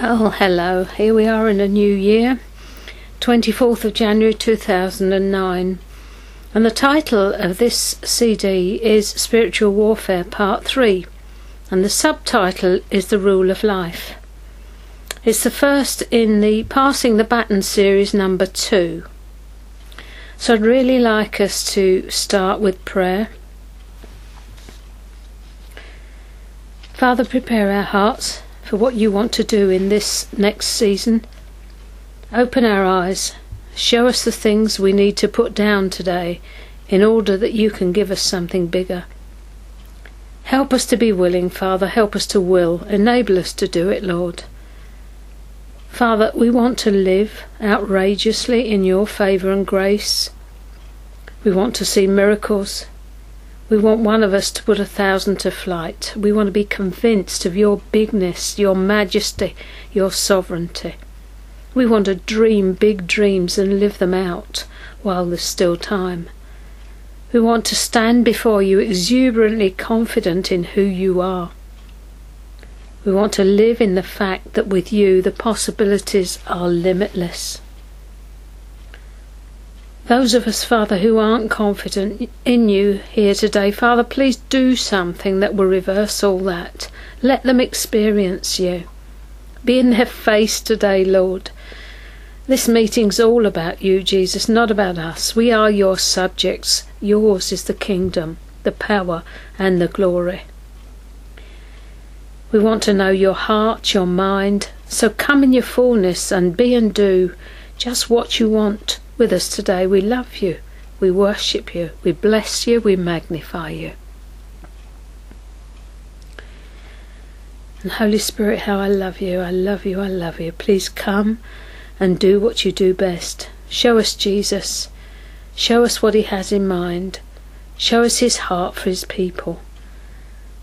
Well, hello. Here we are in a new year, 24th of January 2009. And the title of this CD is Spiritual Warfare Part 3. And the subtitle is The Rule of Life. It's the first in the Passing the Baton series number 2. So I'd really like us to start with prayer. Father, prepare our hearts for what you want to do in this next season. Open our eyes. Show us the things we need to put down today in order that you can give us something bigger. Help us to be willing, Father. Help us to will. Enable us to do it, Lord. Father, we want to live outrageously in your favour and grace. We want to see miracles. We want one of us to put a thousand to flight. We want to be convinced of your bigness, your majesty, your sovereignty. We want to dream big dreams and live them out while there's still time. We want to stand before you exuberantly confident in who you are. We want to live in the fact that with you the possibilities are limitless. Those of us, Father, who aren't confident in you here today, Father, please do something that will reverse all that. Let them experience you. Be in their face today, Lord. This meeting's all about you, Jesus, not about us. We are your subjects. Yours is the kingdom, the power, and the glory. We want to know your heart, your mind. So come in your fullness and be and do just what you want with us today. We love you. We worship you. We bless you. We magnify you. And Holy Spirit, how I love you. I love you. I love you. Please come and do what you do best. Show us Jesus. Show us what he has in mind. Show us his heart for his people.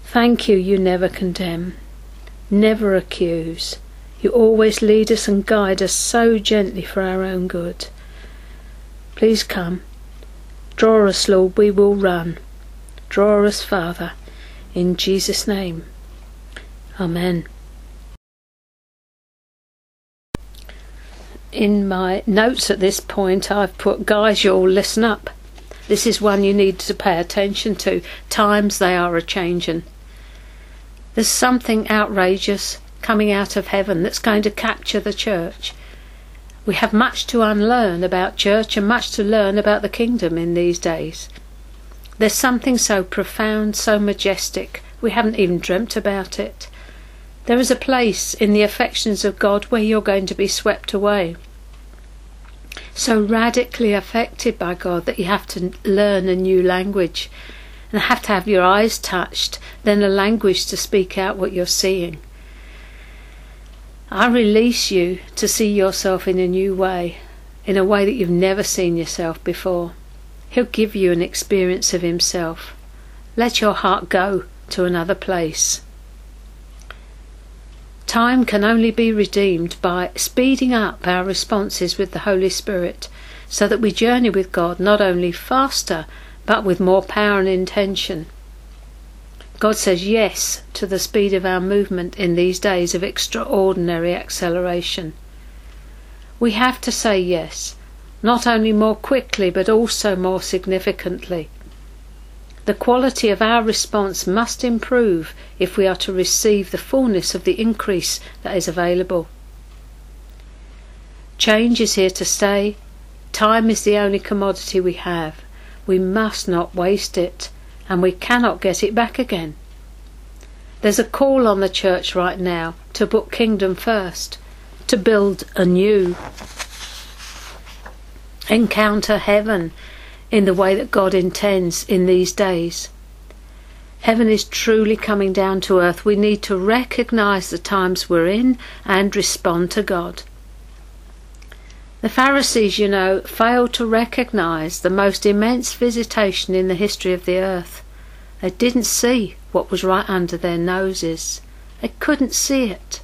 Thank you, you never condemn, never accuse. You always lead us and guide us so gently for our own good. Please come. Draw us, Lord, we will run. Draw us, Father, in Jesus' name. Amen. In my notes at this point, I've put, guys, you all listen up. This is one you need to pay attention to. Times they are a changing. There's something outrageous coming out of heaven that's going to capture the church. We have much to unlearn about church and much to learn about the kingdom in these days. There's something so profound, so majestic, we haven't even dreamt about it. There is a place in the affections of God where you're going to be swept away. So radically affected by God that you have to learn a new language and have to have your eyes touched, then a language to speak out what you're seeing. I release you to see yourself in a new way, in a way that you've never seen yourself before. He'll give you an experience of Himself. Let your heart go to another place. Time can only be redeemed by speeding up our responses with the Holy Spirit so that we journey with God not only faster but with more power and intention. God says yes to the speed of our movement in these days of extraordinary acceleration. We have to say yes, not only more quickly but also more significantly. The quality of our response must improve if we are to receive the fullness of the increase that is available. Change is here to stay. Time is the only commodity we have. We must not waste it and we cannot get it back again. There's a call on the church right now to put kingdom first, to build anew, encounter heaven in the way that God intends in these days. Heaven is truly coming down to earth. We need to recognize the times we're in and respond to God. The Pharisees, you know, failed to recognize the most immense visitation in the history of the earth. They didn't see what was right under their noses. They couldn't see it.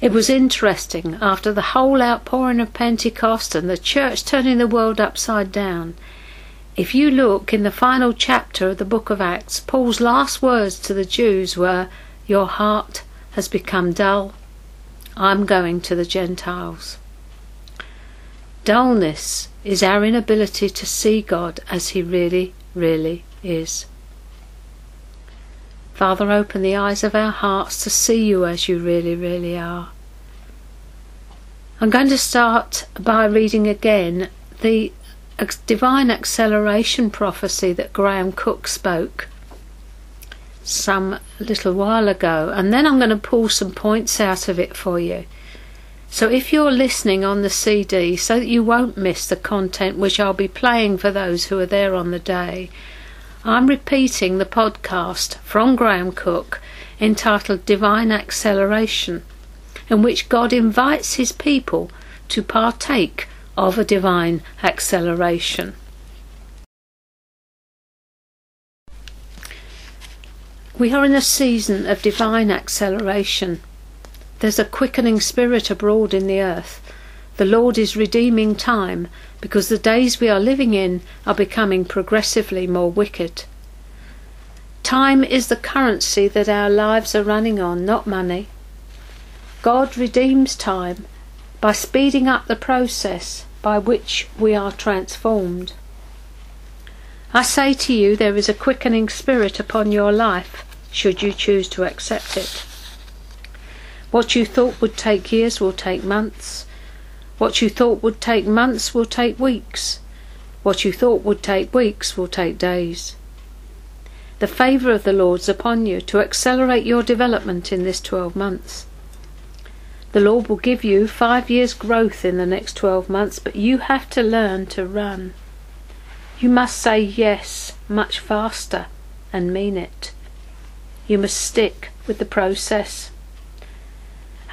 It was interesting, after the whole outpouring of Pentecost and the church turning the world upside down, if you look in the final chapter of the book of Acts, Paul's last words to the Jews were, Your heart has become dull. I'm going to the Gentiles. Dullness is our inability to see God as He really, really is. Father, open the eyes of our hearts to see you as you really, really are. I'm going to start by reading again the divine acceleration prophecy that Graham Cooke spoke some little while ago, and then I'm going to pull some points out of it for you. So if you're listening on the CD, so that you won't miss the content which I'll be playing for those who are there on the day, I'm repeating the podcast from Graham Cooke entitled Divine Acceleration, in which God invites his people to partake of a divine acceleration. We are in a season of divine acceleration. There's a quickening spirit abroad in the earth. The Lord is redeeming time because the days we are living in are becoming progressively more wicked. Time is the currency that our lives are running on, not money. God redeems time by speeding up the process by which we are transformed. I say to you, there is a quickening spirit upon your life, should you choose to accept it. What you thought would take years will take months. What you thought would take months will take weeks. What you thought would take weeks will take days. The favour of the Lord's upon you to accelerate your development in this 12 months. The Lord will give you five years' growth in the next 12 months, but you have to learn to run. You must say yes much faster and mean it. You must stick with the process.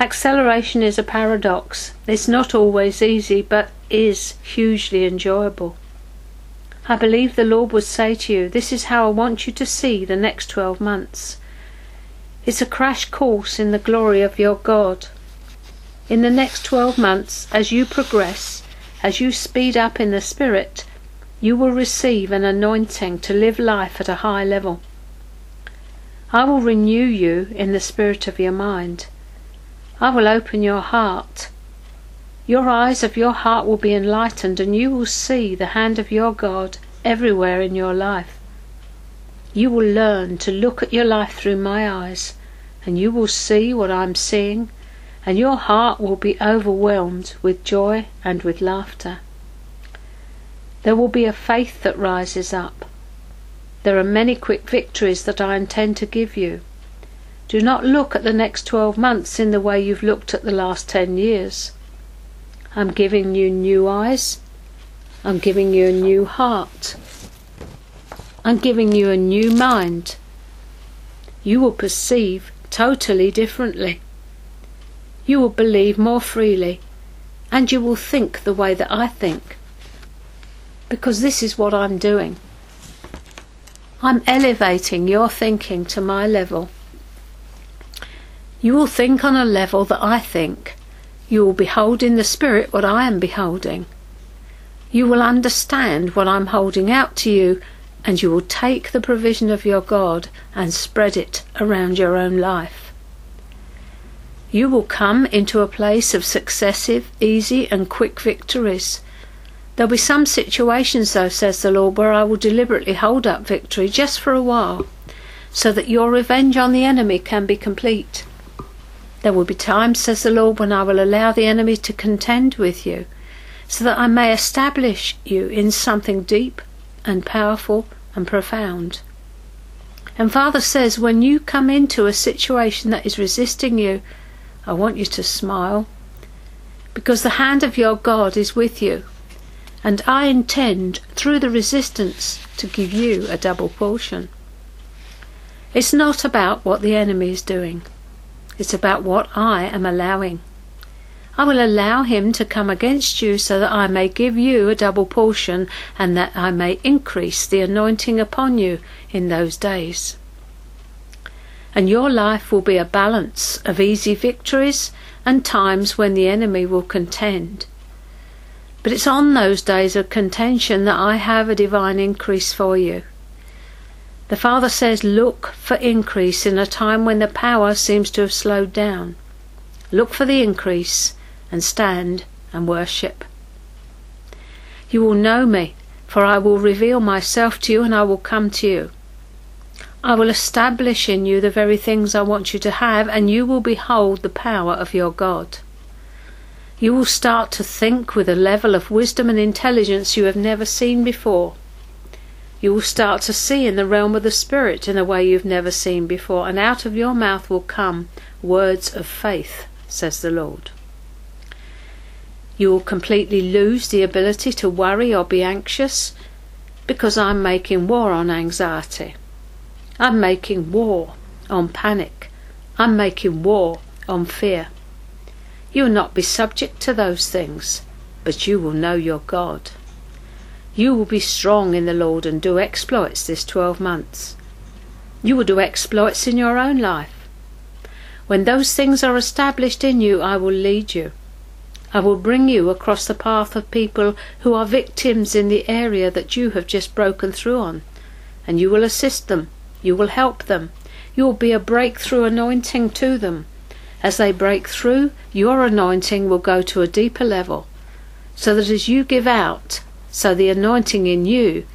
Acceleration is a paradox. It's not always easy, but is hugely enjoyable. I believe the Lord would say to you, This is how I want you to see the next 12 months. It's a crash course in the glory of your God. In the next 12 months, as you progress, as you speed up in the Spirit, you will receive an anointing to live life at a high level. I will renew you in the spirit of your mind. I will open your heart. Your eyes of your heart will be enlightened, and you will see the hand of your God everywhere in your life. You will learn to look at your life through my eyes, and you will see what I'm seeing, and your heart will be overwhelmed with joy and with laughter. There will be a faith that rises up. There are many quick victories that I intend to give you. Do not look at the next 12 months in the way you've looked at the last 10 years. I'm giving you new eyes. I'm giving you a new heart. I'm giving you a new mind. You will perceive totally differently. You will believe more freely, and you will think the way that I think. Because this is what I'm doing. I'm elevating your thinking to my level. You will think on a level that I think. You will behold in the Spirit what I am beholding. You will understand what I'm holding out to you, and you will take the provision of your God and spread it around your own life. You will come into a place of successive, easy, and quick victories. There'll be some situations, though, says the Lord, where I will deliberately hold up victory just for a while, so that your revenge on the enemy can be complete. There will be times, says the Lord, when I will allow the enemy to contend with you, so that I may establish you in something deep and powerful and profound. And Father says, when you come into a situation that is resisting you, I want you to smile because the hand of your God is with you, and I intend, through the resistance, to give you a double portion. It's not about what the enemy is doing, it's about what I am allowing. I will allow him to come against you so that I may give you a double portion and that I may increase the anointing upon you in those days and your life will be a balance of easy victories and times when the enemy will contend. But it's on those days of contention that I have a divine increase for you. The Father says, Look for increase in a time when the power seems to have slowed down. look for the increase, and stand and worship. You will know me, for I will reveal myself to you and I will come to you. I will establish in you the very things I want you to have, and you will behold the power of your God. You will start to think with a level of wisdom and intelligence you have never seen before. You will start to see in the realm of the Spirit in a way you've never seen before, and out of your mouth will come words of faith, says the Lord. You will completely lose the ability to worry or be anxious because I'm making war on anxiety. I'm making war on panic. I'm making war on fear. You will not be subject to those things, but you will know your God. You will be strong in the Lord and do exploits this twelve months. You will do exploits in your own life. When those things are established in you, I will lead you. I will bring you across the path of people who are victims in the area that you have just broken through on, and you will assist them you will help them. You will be a breakthrough anointing to them. As they break through, your anointing will go to a deeper level, so that as you give out, so the anointing in you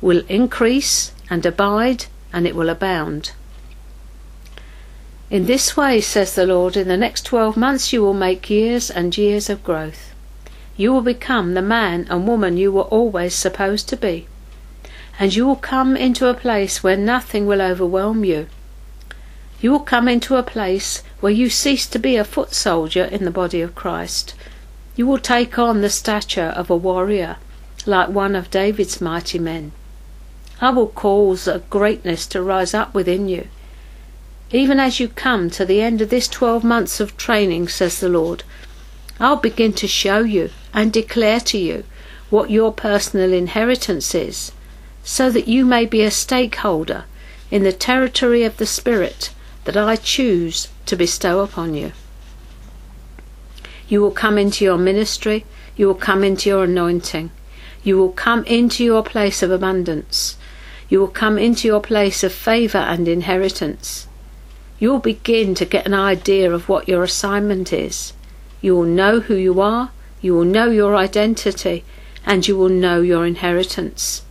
will increase and abide, and it will abound. In this way, says the Lord, in the next twelve months you will make years and years of growth. You will become the man and woman you were always supposed to be and you will come into a place where nothing will overwhelm you. You will come into a place where you cease to be a foot soldier in the body of Christ. You will take on the stature of a warrior, like one of David's mighty men. I will cause a greatness to rise up within you. Even as you come to the end of this twelve months of training, says the Lord, I'll begin to show you and declare to you what your personal inheritance is so that you may be a stakeholder in the territory of the Spirit that I choose to bestow upon you. You will come into your ministry, you will come into your anointing, you will come into your place of abundance, you will come into your place of favour and inheritance. You will begin to get an idea of what your assignment is. You will know who you are, you will know your identity, and you will know your inheritance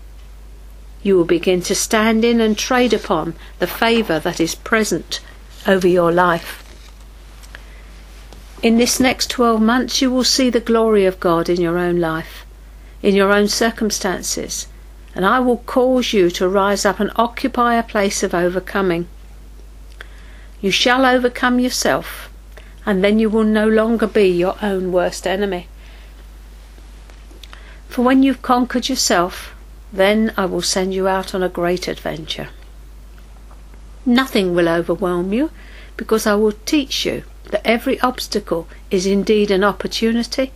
you will begin to stand in and trade upon the favour that is present over your life. In this next 12 months, you will see the glory of God in your own life, in your own circumstances, and I will cause you to rise up and occupy a place of overcoming. You shall overcome yourself, and then you will no longer be your own worst enemy. For when you've conquered yourself, then I will send you out on a great adventure. Nothing will overwhelm you, because I will teach you that every obstacle is indeed an opportunity,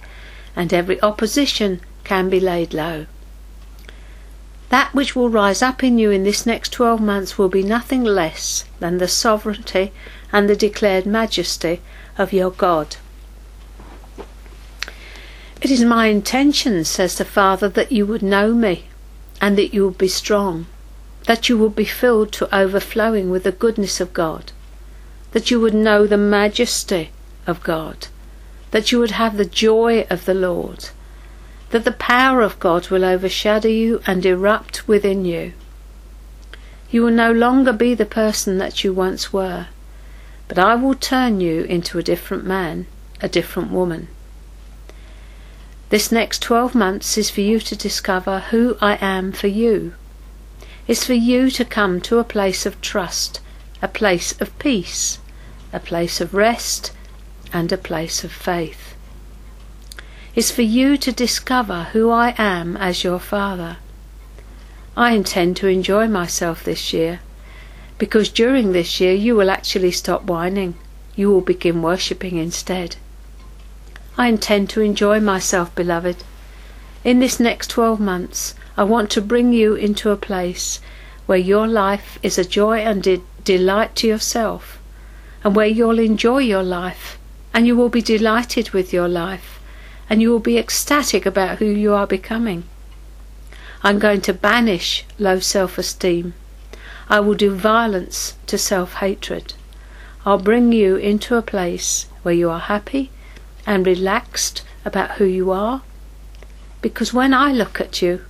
and every opposition can be laid low. That which will rise up in you in this next twelve months will be nothing less than the sovereignty and the declared majesty of your God. It is my intention, says the Father, that you would know me and that you would be strong, that you would be filled to overflowing with the goodness of God, that you would know the majesty of God, that you would have the joy of the Lord, that the power of God will overshadow you and erupt within you. You will no longer be the person that you once were, but I will turn you into a different man, a different woman. This next 12 months is for you to discover who I am for you. It's for you to come to a place of trust, a place of peace, a place of rest, and a place of faith. It's for you to discover who I am as your Father. I intend to enjoy myself this year, because during this year you will actually stop whining. You will begin worshipping instead. I intend to enjoy myself, beloved. In this next 12 months, I want to bring you into a place where your life is a joy and a delight to yourself, and where you'll enjoy your life, and you will be delighted with your life, and you will be ecstatic about who you are becoming. I'm going to banish low self esteem. I will do violence to self hatred. I'll bring you into a place where you are happy and relaxed about who you are. Because when I look at you,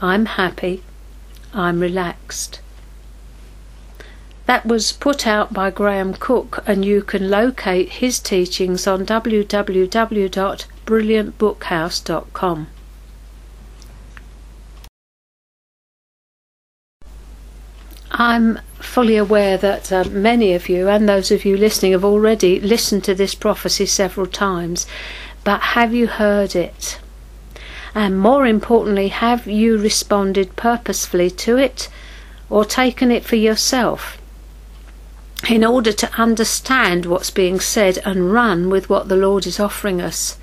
I'm happy, I'm relaxed. That was put out by Graham Cooke, and you can locate his teachings on www.brilliantbookhouse.com. I'm fully aware that uh, many of you and those of you listening have already listened to this prophecy several times, but have you heard it? And more importantly, have you responded purposefully to it or taken it for yourself? In order to understand what's being said and run with what the Lord is offering us.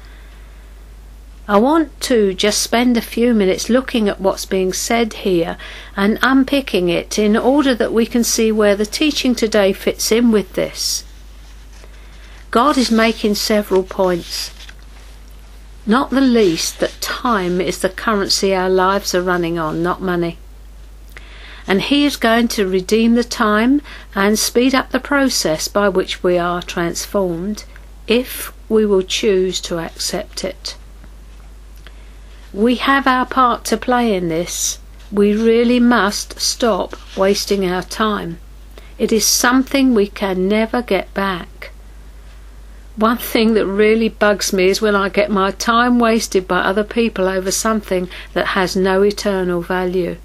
I want to just spend a few minutes looking at what's being said here and unpicking it in order that we can see where the teaching today fits in with this. God is making several points. Not the least that time is the currency our lives are running on, not money. And He is going to redeem the time and speed up the process by which we are transformed if we will choose to accept it. We have our part to play in this. We really must stop wasting our time. It is something we can never get back. One thing that really bugs me is when I get my time wasted by other people over something that has no eternal value.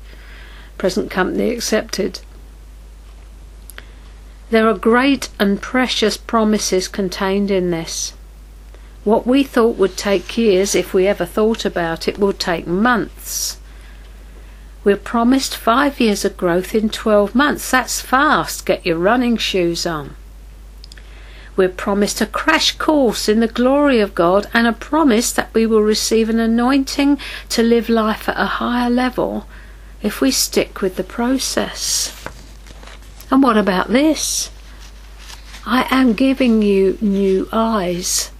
Present company accepted. There are great and precious promises contained in this. What we thought would take years, if we ever thought about it, will take months. We're promised five years of growth in 12 months. That's fast. Get your running shoes on. We're promised a crash course in the glory of God and a promise that we will receive an anointing to live life at a higher level if we stick with the process. And what about this? I am giving you new eyes.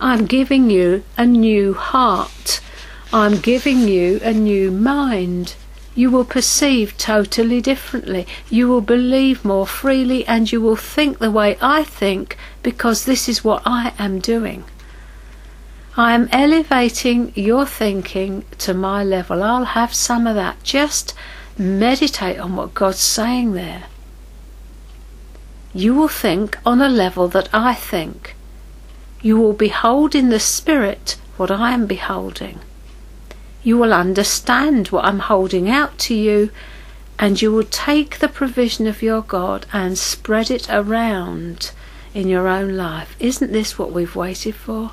I'm giving you a new heart. I'm giving you a new mind. You will perceive totally differently. You will believe more freely and you will think the way I think because this is what I am doing. I am elevating your thinking to my level. I'll have some of that. Just meditate on what God's saying there. You will think on a level that I think. You will behold in the Spirit what I am beholding. You will understand what I'm holding out to you, and you will take the provision of your God and spread it around in your own life. Isn't this what we've waited for?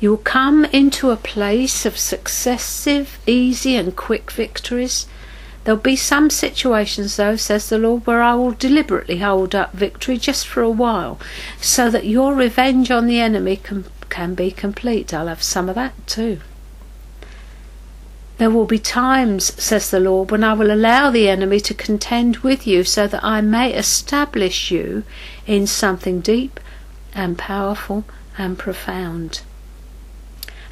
You will come into a place of successive, easy, and quick victories There'll be some situations, though, says the Lord, where I will deliberately hold up victory just for a while, so that your revenge on the enemy can, can be complete. I'll have some of that too. There will be times, says the Lord, when I will allow the enemy to contend with you so that I may establish you in something deep and powerful and profound.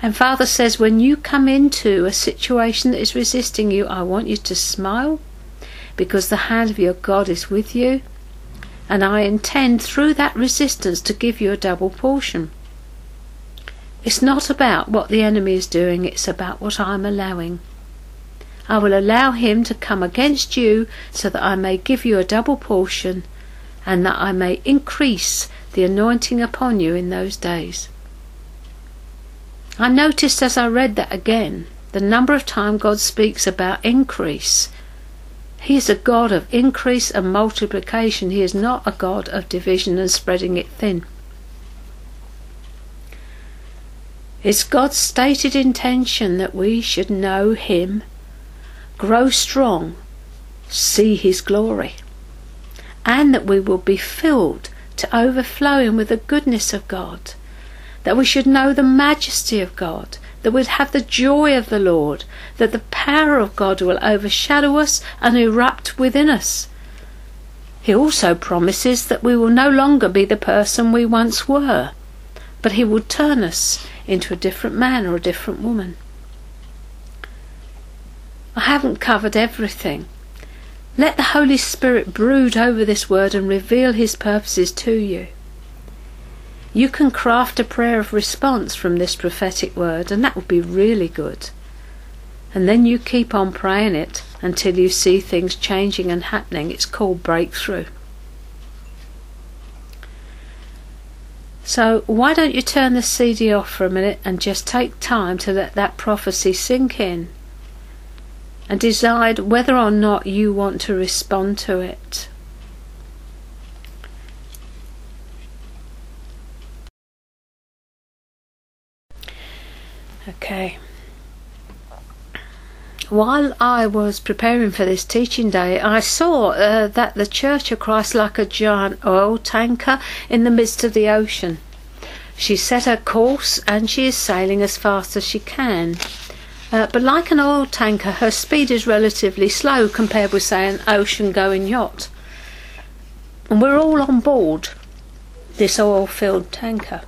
And Father says, when you come into a situation that is resisting you, I want you to smile because the hand of your God is with you. And I intend through that resistance to give you a double portion. It's not about what the enemy is doing, it's about what I'm allowing. I will allow him to come against you so that I may give you a double portion and that I may increase the anointing upon you in those days. I noticed as I read that again the number of times God speaks about increase. He is a God of increase and multiplication. He is not a God of division and spreading it thin. It's God's stated intention that we should know Him, grow strong, see His glory, and that we will be filled to overflowing with the goodness of God that we should know the majesty of God, that we'd have the joy of the Lord, that the power of God will overshadow us and erupt within us. He also promises that we will no longer be the person we once were, but He will turn us into a different man or a different woman. I haven't covered everything, Let the Holy Spirit brood over this word and reveal His purposes to you. You can craft a prayer of response from this prophetic word, and that would be really good. And then you keep on praying it until you see things changing and happening. It's called breakthrough. So, why don't you turn the CD off for a minute and just take time to let that prophecy sink in and decide whether or not you want to respond to it. Okay. While I was preparing for this teaching day, I saw uh, that the Church of Christ, like a giant oil tanker in the midst of the ocean, she set her course and she is sailing as fast as she can. Uh, but like an oil tanker, her speed is relatively slow compared with, say, an ocean going yacht. And we're all on board this oil filled tanker.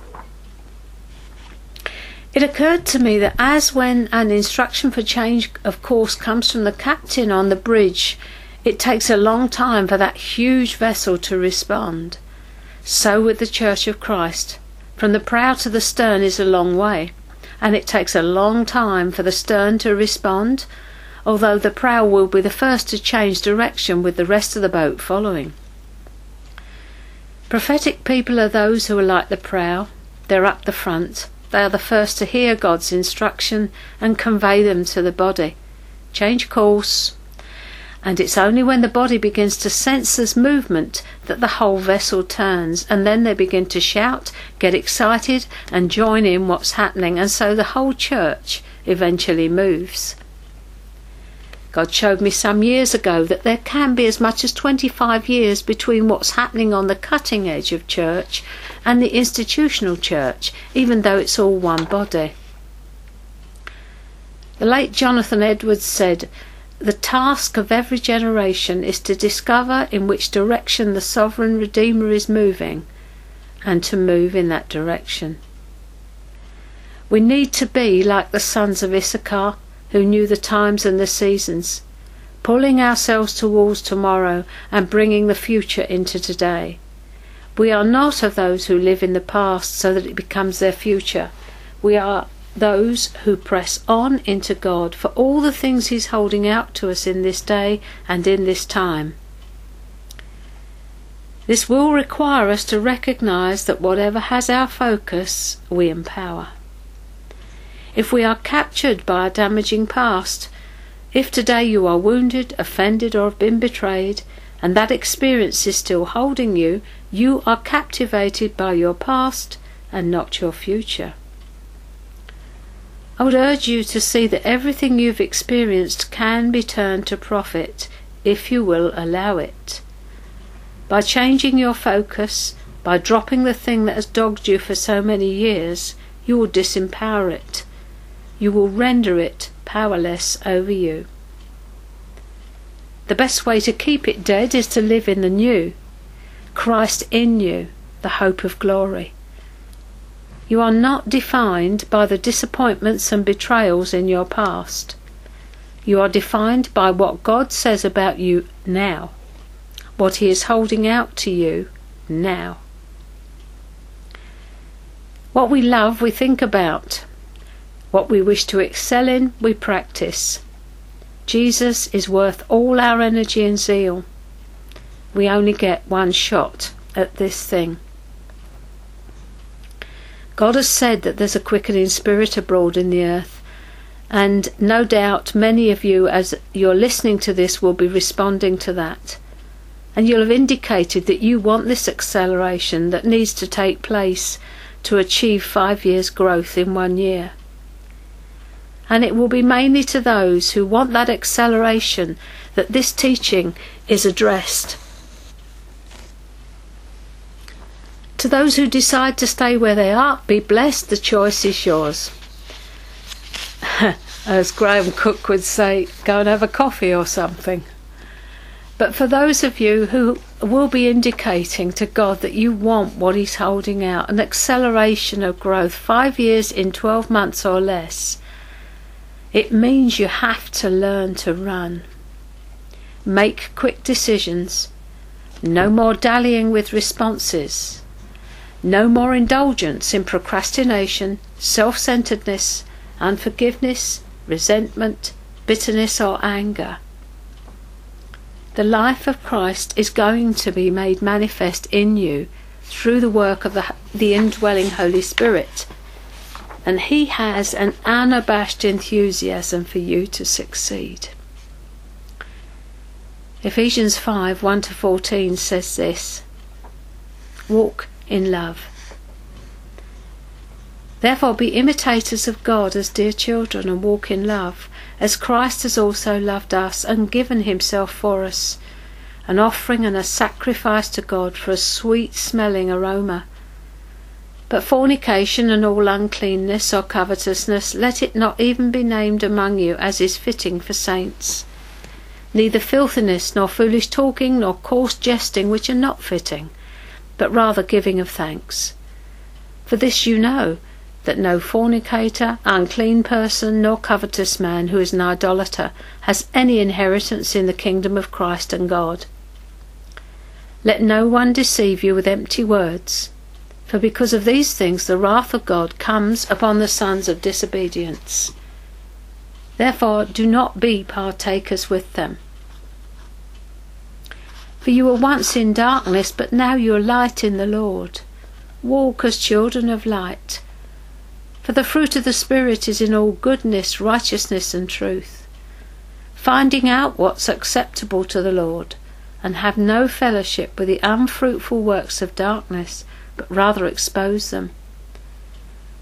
It occurred to me that as when an instruction for change of course comes from the captain on the bridge, it takes a long time for that huge vessel to respond. So with the Church of Christ. From the prow to the stern is a long way and it takes a long time for the stern to respond, although the prow will be the first to change direction with the rest of the boat following. Prophetic people are those who are like the prow, they're up the front, they are the first to hear God's instruction and convey them to the body. Change course, and it's only when the body begins to sense this movement that the whole vessel turns, and then they begin to shout, get excited, and join in what's happening, and so the whole church eventually moves. God showed me some years ago that there can be as much as 25 years between what's happening on the cutting edge of church and the institutional church, even though it's all one body. The late Jonathan Edwards said, the task of every generation is to discover in which direction the sovereign Redeemer is moving and to move in that direction. We need to be like the sons of Issachar who knew the times and the seasons, pulling ourselves towards tomorrow and bringing the future into today. We are not of those who live in the past so that it becomes their future. We are those who press on into God for all the things He's holding out to us in this day and in this time. This will require us to recognize that whatever has our focus, we empower. If we are captured by a damaging past, if today you are wounded, offended, or have been betrayed, and that experience is still holding you, you are captivated by your past and not your future. I would urge you to see that everything you've experienced can be turned to profit if you will allow it. By changing your focus, by dropping the thing that has dogged you for so many years, you will disempower it. You will render it powerless over you. The best way to keep it dead is to live in the new. Christ in you, the hope of glory. You are not defined by the disappointments and betrayals in your past. You are defined by what God says about you now, what He is holding out to you now. What we love, we think about. What we wish to excel in, we practice. Jesus is worth all our energy and zeal. We only get one shot at this thing. God has said that there's a quickening spirit abroad in the earth, and no doubt many of you, as you're listening to this, will be responding to that. And you'll have indicated that you want this acceleration that needs to take place to achieve five years' growth in one year. And it will be mainly to those who want that acceleration that this teaching is addressed. To those who decide to stay where they are, be blessed, the choice is yours. As Graham Cooke would say, go and have a coffee or something. But for those of you who will be indicating to God that you want what He's holding out, an acceleration of growth, five years in 12 months or less, it means you have to learn to run. Make quick decisions. No more dallying with responses. No more indulgence in procrastination, self centeredness, unforgiveness, resentment, bitterness, or anger. The life of Christ is going to be made manifest in you through the work of the, the indwelling Holy Spirit. And He has an unabashed enthusiasm for you to succeed. Ephesians 5 1 to 14 says this Walk in love. Therefore, be imitators of God as dear children and walk in love, as Christ has also loved us and given himself for us, an offering and a sacrifice to God for a sweet smelling aroma. But fornication and all uncleanness or covetousness, let it not even be named among you as is fitting for saints. Neither filthiness, nor foolish talking, nor coarse jesting, which are not fitting but rather giving of thanks. For this you know, that no fornicator, unclean person, nor covetous man who is an idolater has any inheritance in the kingdom of Christ and God. Let no one deceive you with empty words, for because of these things the wrath of God comes upon the sons of disobedience. Therefore do not be partakers with them. For you were once in darkness, but now you are light in the Lord. Walk as children of light. For the fruit of the Spirit is in all goodness, righteousness, and truth. Finding out what's acceptable to the Lord, and have no fellowship with the unfruitful works of darkness, but rather expose them.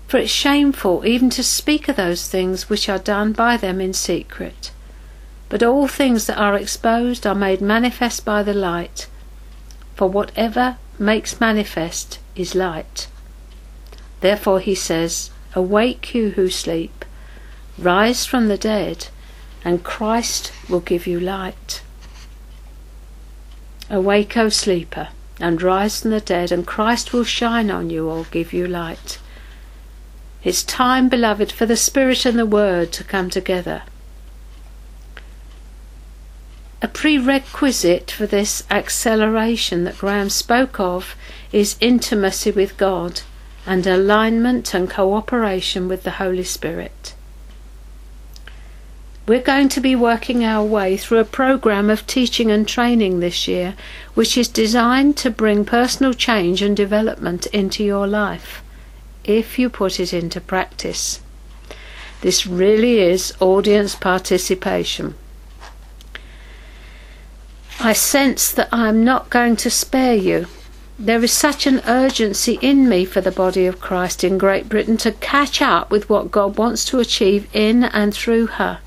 For it's shameful even to speak of those things which are done by them in secret. But all things that are exposed are made manifest by the light, for whatever makes manifest is light. Therefore he says, Awake you who sleep, rise from the dead, and Christ will give you light. Awake, O sleeper, and rise from the dead, and Christ will shine on you or give you light. It's time, beloved, for the Spirit and the Word to come together. A prerequisite for this acceleration that Graham spoke of is intimacy with God and alignment and cooperation with the Holy Spirit. We're going to be working our way through a program of teaching and training this year, which is designed to bring personal change and development into your life, if you put it into practice. This really is audience participation. I sense that I am not going to spare you. There is such an urgency in me for the body of Christ in Great Britain to catch up with what God wants to achieve in and through her.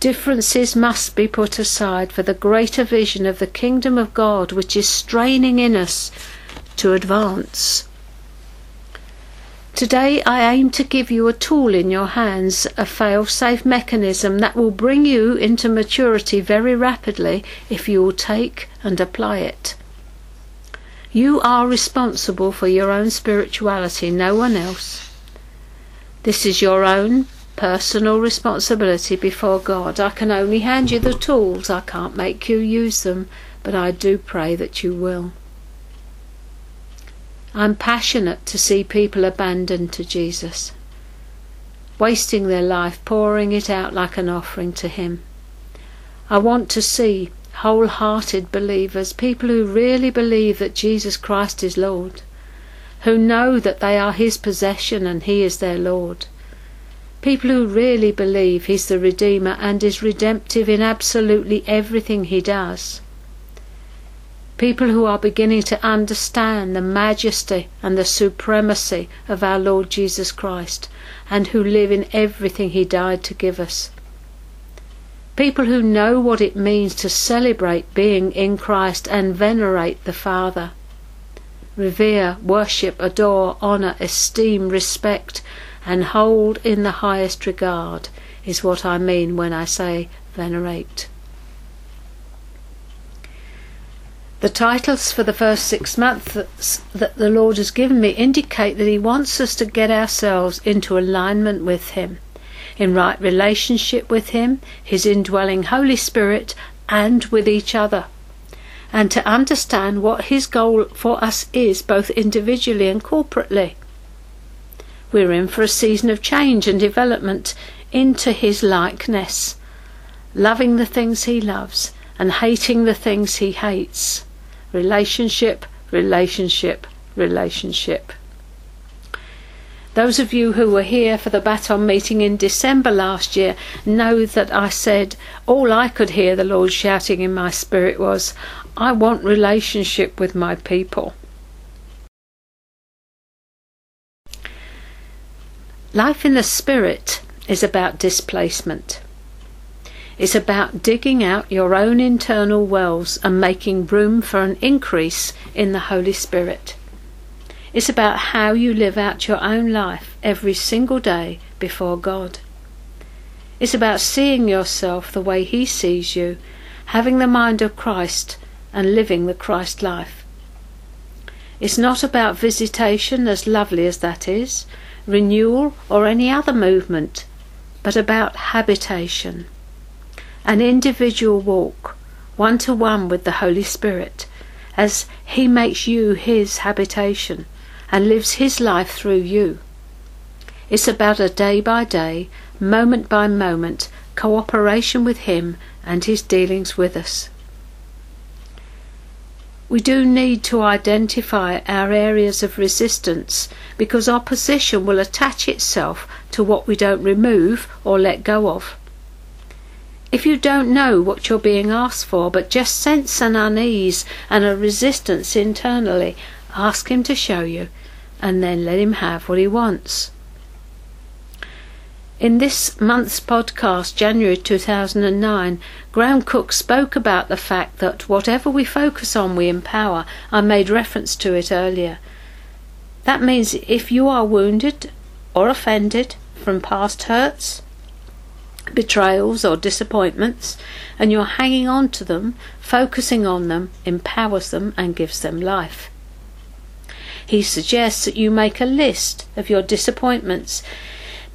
Differences must be put aside for the greater vision of the kingdom of God which is straining in us to advance. Today I aim to give you a tool in your hands, a fail-safe mechanism that will bring you into maturity very rapidly if you will take and apply it. You are responsible for your own spirituality, no one else. This is your own personal responsibility before God. I can only hand you the tools, I can't make you use them, but I do pray that you will. I'm passionate to see people abandoned to Jesus, wasting their life, pouring it out like an offering to Him. I want to see wholehearted believers, people who really believe that Jesus Christ is Lord, who know that they are His possession and He is their Lord. People who really believe He's the Redeemer and is redemptive in absolutely everything He does. People who are beginning to understand the majesty and the supremacy of our Lord Jesus Christ and who live in everything He died to give us. People who know what it means to celebrate being in Christ and venerate the Father. Revere, worship, adore, honour, esteem, respect, and hold in the highest regard is what I mean when I say venerate. The titles for the first six months that the Lord has given me indicate that He wants us to get ourselves into alignment with Him. in right relationship with Him, His indwelling Holy Spirit, and with each other. And to understand what His goal for us is, both individually and corporately. We're in for a season of change and development into His likeness, loving the things He loves and hating the things He hates. Relationship, relationship, relationship. Those of you who were here for the Baton meeting in December last year know that I said all I could hear the Lord shouting in my spirit was, I want relationship with my people. Life in the Spirit is about displacement. It's about digging out your own internal wells and making room for an increase in the Holy Spirit. It's about how you live out your own life every single day before God. It's about seeing yourself the way He sees you, having the mind of Christ, and living the Christ life. It's not about visitation, as lovely as that is, renewal, or any other movement, but about habitation an individual walk, one to one with the Holy Spirit, as He makes you His habitation and lives His life through you. It's about a day by day, moment by moment cooperation with Him and His dealings with us. We do need to identify our areas of resistance because opposition will attach itself to what we don't remove or let go of. If you don't know what you're being asked for, but just sense an unease and a resistance internally, ask Him to show you and then let Him have what He wants. In this month's podcast, January 2009, Graham Cooke spoke about the fact that whatever we focus on, we empower. I made reference to it earlier. That means if you are wounded or offended from past hurts, betrayals or disappointments, and you're hanging on to them, focusing on them, empowers them and gives them life. He suggests that you make a list of your disappointments,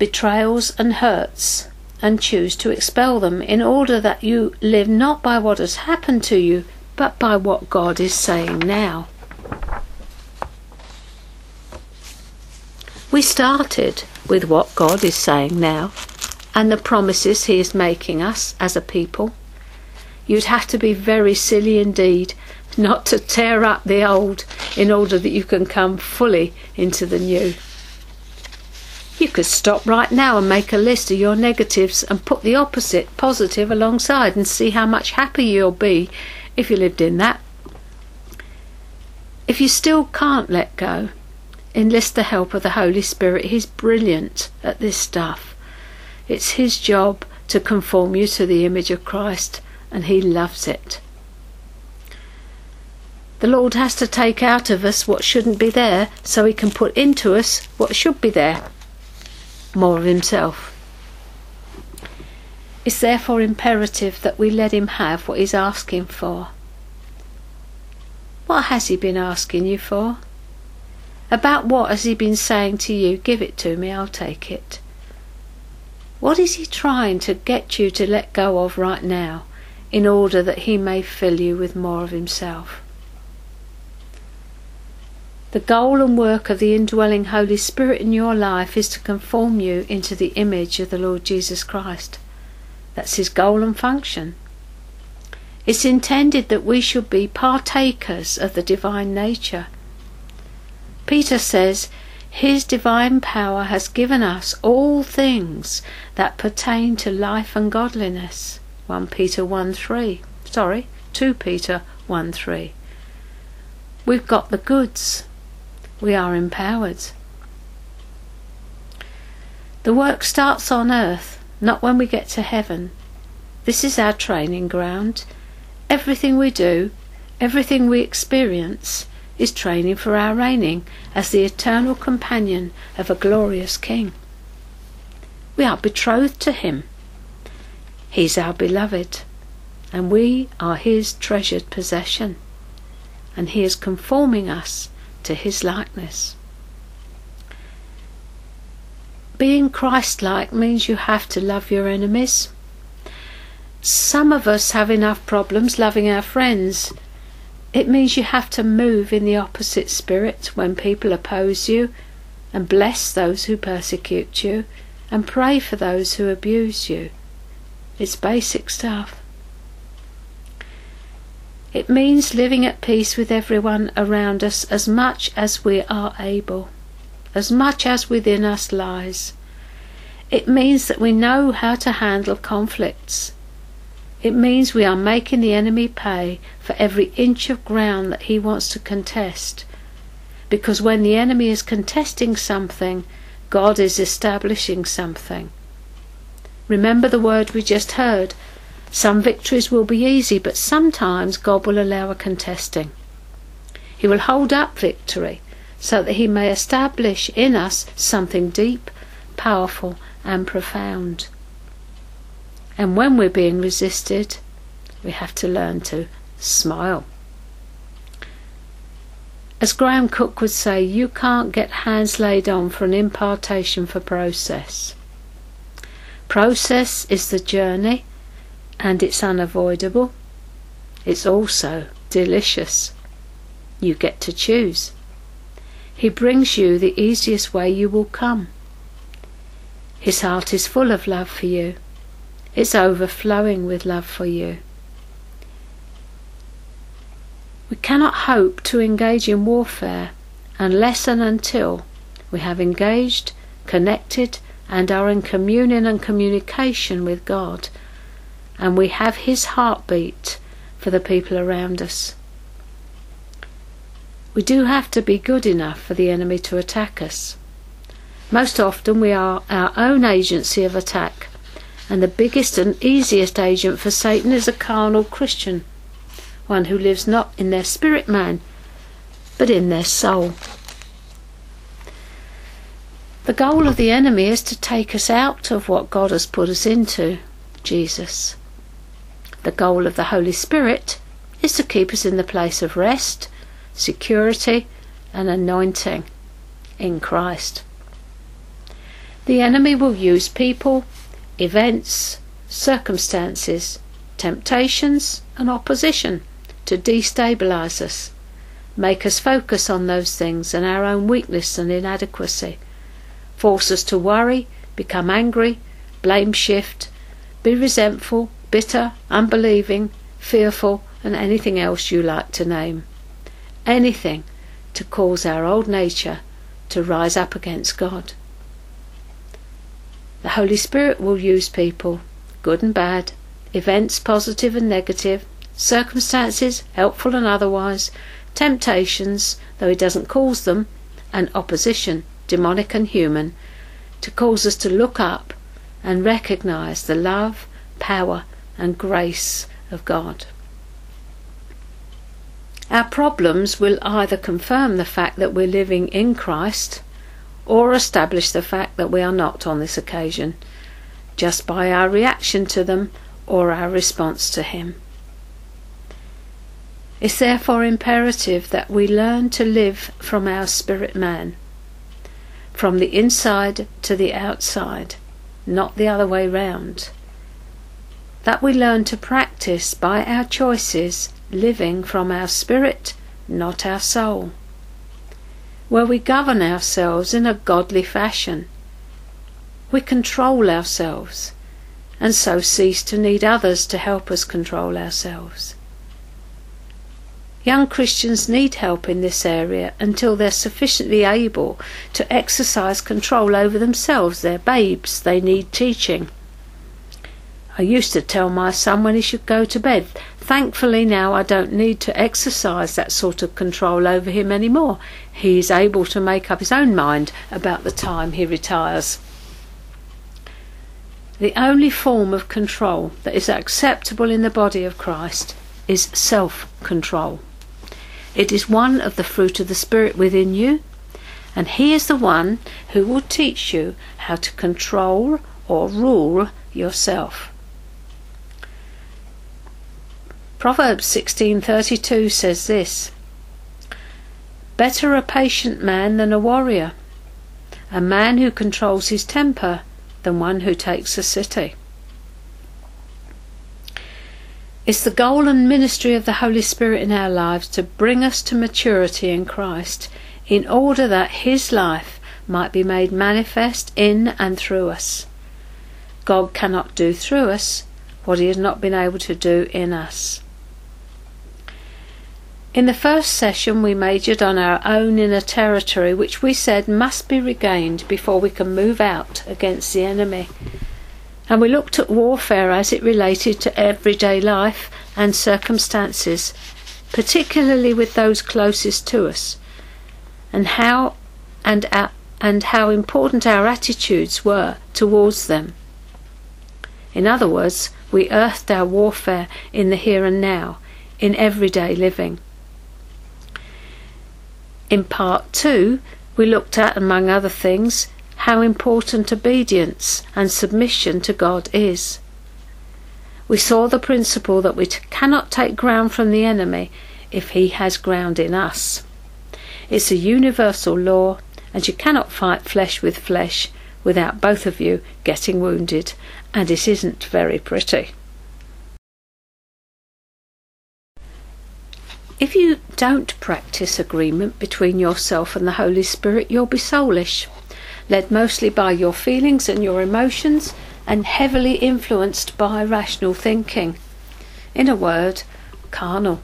betrayals, and hurts, and choose to expel them in order that you live not by what has happened to you, but by what God is saying now. We started with what God is saying now and the promises He is making us as a people. You'd have to be very silly indeed not to tear up the old in order that you can come fully into the new. You could stop right now and make a list of your negatives and put the opposite, positive, alongside and see how much happier you'll be if you lived in that. If you still can't let go, enlist the help of the Holy Spirit. He's brilliant at this stuff. It's His job to conform you to the image of Christ, and He loves it. The Lord has to take out of us what shouldn't be there so He can put into us what should be there more of Himself. It's therefore imperative that we let Him have what He's asking for. What has He been asking you for? About what has He been saying to you? Give it to me, I'll take it. What is he trying to get you to let go of right now in order that he may fill you with more of himself? The goal and work of the indwelling Holy Spirit in your life is to conform you into the image of the Lord Jesus Christ. That's his goal and function. It's intended that we should be partakers of the divine nature. Peter says his divine power has given us all things that pertain to life and godliness. 1 Peter 1 3. Sorry, 2 Peter 1 3. We've got the goods. We are empowered. The work starts on earth, not when we get to heaven. This is our training ground. Everything we do, everything we experience, is training for our reigning as the eternal companion of a glorious King. We are betrothed to him. He's our beloved, and we are his treasured possession, and he is conforming us to his likeness. being Christ like means you have to love your enemies. Some of us have enough problems loving our friends. It means you have to move in the opposite spirit when people oppose you and bless those who persecute you and pray for those who abuse you. It's basic stuff. It means living at peace with everyone around us as much as we are able, as much as within us lies. It means that we know how to handle conflicts. It means we are making the enemy pay for every inch of ground that he wants to contest. Because when the enemy is contesting something, God is establishing something. Remember the word we just heard some victories will be easy, but sometimes God will allow a contesting. He will hold up victory so that He may establish in us something deep, powerful, and profound. And when we're being resisted, we have to learn to smile. As Graham Cooke would say, you can't get hands laid on for an impartation for process. Process is the journey and it's unavoidable. It's also delicious. You get to choose. He brings you the easiest way you will come. His heart is full of love for you. It's overflowing with love for you. We cannot hope to engage in warfare unless and until we have engaged, connected, and are in communion and communication with God and we have His heartbeat for the people around us. We do have to be good enough for the enemy to attack us. Most often we are our own agency of attack, and the biggest and easiest agent for Satan is a carnal Christian, one who lives not in their spirit man, but in their soul. The goal of the enemy is to take us out of what God has put us into, Jesus. The goal of the Holy Spirit is to keep us in the place of rest, security, and anointing in Christ. The enemy will use people, events, circumstances, temptations, and opposition to destabilize us, make us focus on those things and our own weakness and inadequacy, force us to worry, become angry, blame shift, be resentful, bitter, unbelieving, fearful, and anything else you like to name. Anything to cause our old nature to rise up against God. The Holy Spirit will use people, good and bad, events positive and negative, circumstances, helpful and otherwise, temptations, though He doesn't cause them, and opposition, demonic and human, to cause us to look up and recognize the love, power, and grace of God. Our problems will either confirm the fact that we're living in Christ or establish the fact that we are not on this occasion, just by our reaction to them or our response to Him. It's therefore imperative that we learn to live from our spirit man, from the inside to the outside, not the other way round that we learn to practice by our choices living from our spirit, not our soul, where we govern ourselves in a godly fashion. We control ourselves and so cease to need others to help us control ourselves. Young Christians need help in this area until they're sufficiently able to exercise control over themselves. They're babes, they need teaching. I used to tell my son when he should go to bed. Thankfully, now I don't need to exercise that sort of control over him any more. He is able to make up his own mind about the time he retires. The only form of control that is acceptable in the body of Christ is self control. It is one of the fruit of the Spirit within you, and He is the one who will teach you how to control or rule yourself. Proverbs 16:32 says this: Better a patient man than a warrior, a man who controls his temper than one who takes a city. It's the goal and ministry of the Holy Spirit in our lives to bring us to maturity in Christ in order that His life might be made manifest in and through us. God cannot do through us what He has not been able to do in us. In the first session, we majored on our own inner territory, which we said must be regained before we can move out against the enemy. And we looked at warfare as it related to everyday life and circumstances, particularly with those closest to us, and how and our, and how important our attitudes were towards them. In other words, we earthed our warfare in the here and now, in everyday living. In part two, we looked at, among other things, how important obedience and submission to God is. We saw the principle that we cannot take ground from the enemy if he has ground in us. It's a universal law, and you cannot fight flesh with flesh without both of you getting wounded, and it isn't very pretty. If you don't practice agreement between yourself and the Holy Spirit, you'll be soulish, led mostly by your feelings and your emotions, and heavily influenced by rational thinking. In a word, carnal.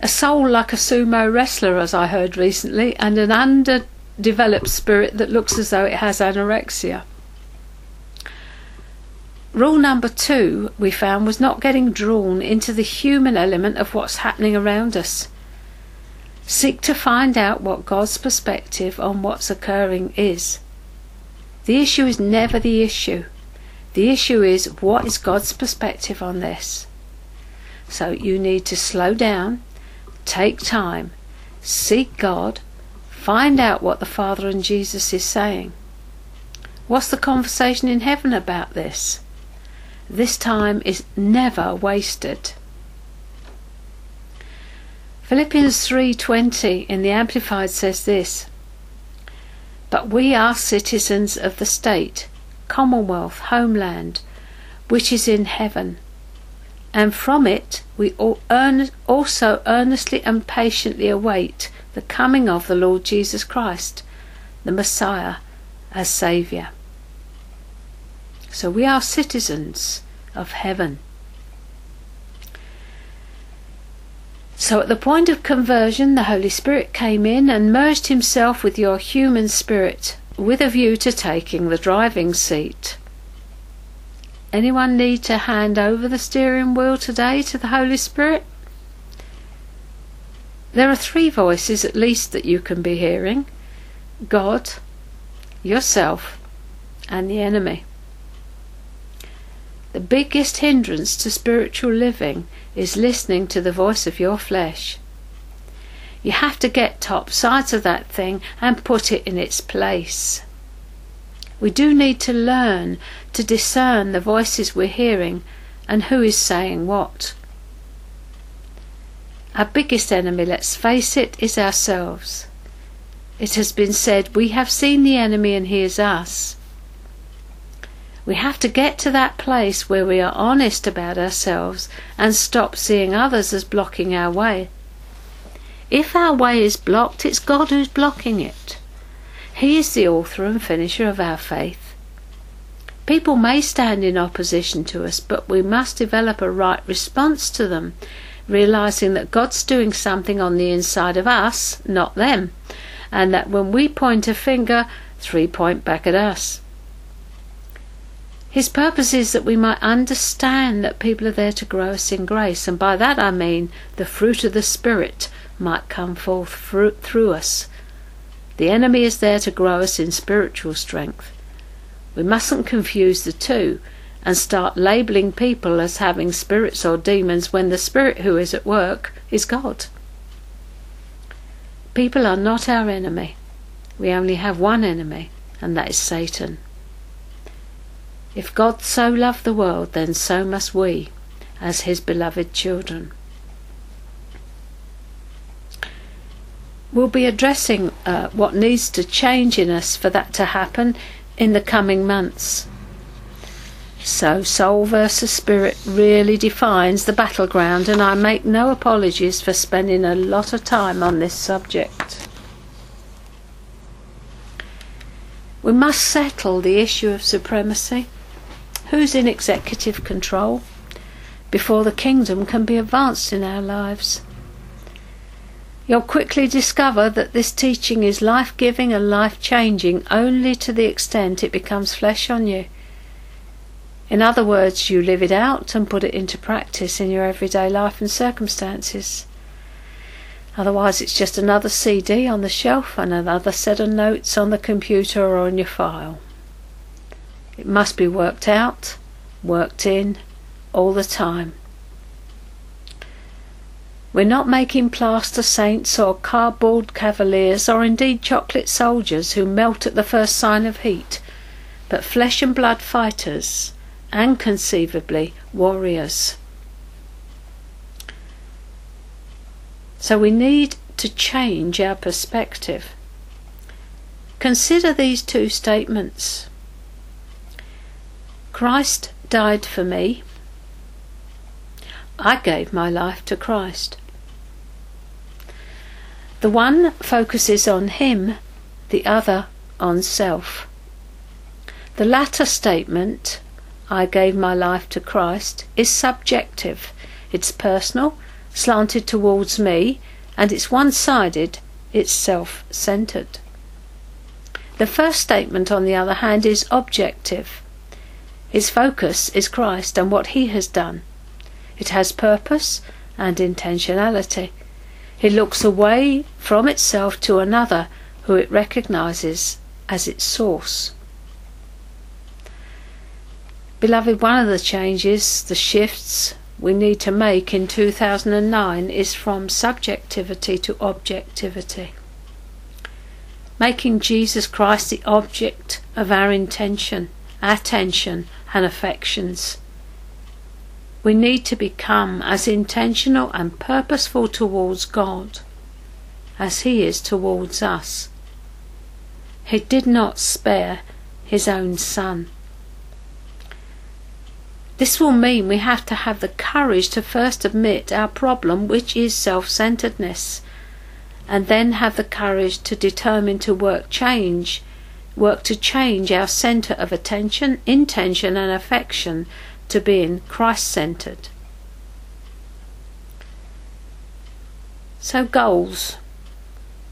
A soul like a sumo wrestler, as I heard recently, and an underdeveloped spirit that looks as though it has anorexia. Rule number two, we found, was not getting drawn into the human element of what's happening around us. Seek to find out what God's perspective on what's occurring is. The issue is never the issue. The issue is what is God's perspective on this? So you need to slow down, take time, seek God, find out what the Father and Jesus is saying. What's the conversation in heaven about this? This time is never wasted. Philippians 3:20 in the amplified says this: But we are citizens of the state, commonwealth, homeland, which is in heaven. And from it we also earnestly and patiently await the coming of the Lord Jesus Christ, the Messiah, as Saviour. So we are citizens of heaven. So at the point of conversion, the Holy Spirit came in and merged himself with your human spirit with a view to taking the driving seat. Anyone need to hand over the steering wheel today to the Holy Spirit? There are three voices at least that you can be hearing God, yourself, and the enemy. The biggest hindrance to spiritual living is listening to the voice of your flesh. You have to get top sides of that thing and put it in its place. We do need to learn to discern the voices we're hearing and who is saying what. Our biggest enemy, let's face it, is ourselves. It has been said, We have seen the enemy and he is us. We have to get to that place where we are honest about ourselves and stop seeing others as blocking our way. If our way is blocked, it's God who's blocking it. He is the author and finisher of our faith. People may stand in opposition to us, but we must develop a right response to them, realizing that God's doing something on the inside of us, not them, and that when we point a finger, three point back at us. His purpose is that we might understand that people are there to grow us in grace, and by that I mean the fruit of the Spirit might come forth through us. The enemy is there to grow us in spiritual strength. We mustn't confuse the two and start labelling people as having spirits or demons when the spirit who is at work is God. People are not our enemy. We only have one enemy, and that is Satan. If God so loved the world, then so must we, as his beloved children. We'll be addressing uh, what needs to change in us for that to happen in the coming months. So, soul versus spirit really defines the battleground, and I make no apologies for spending a lot of time on this subject. We must settle the issue of supremacy. Who's in executive control? Before the kingdom can be advanced in our lives. You'll quickly discover that this teaching is life giving and life changing only to the extent it becomes flesh on you. In other words, you live it out and put it into practice in your everyday life and circumstances. Otherwise, it's just another CD on the shelf and another set of notes on the computer or on your file. It must be worked out, worked in, all the time. We're not making plaster saints or cardboard cavaliers or indeed chocolate soldiers who melt at the first sign of heat, but flesh and blood fighters and conceivably warriors. So we need to change our perspective. Consider these two statements Christ died for me I gave my life to Christ. The one focuses on Him, the other on self. The latter statement, I gave my life to Christ, is subjective. It's personal, slanted towards me, and it's one sided, it's self centered. The first statement, on the other hand, is objective. Its focus is Christ and what He has done. It has purpose and intentionality. It looks away from itself to another who it recognizes as its source. Beloved, one of the changes, the shifts we need to make in 2009 is from subjectivity to objectivity. Making Jesus Christ the object of our intention, attention, and affections. We need to become as intentional and purposeful towards God as He is towards us. He did not spare His own Son. This will mean we have to have the courage to first admit our problem, which is self centeredness, and then have the courage to determine to work change, work to change our center of attention, intention, and affection to being Christ centered. So, goals.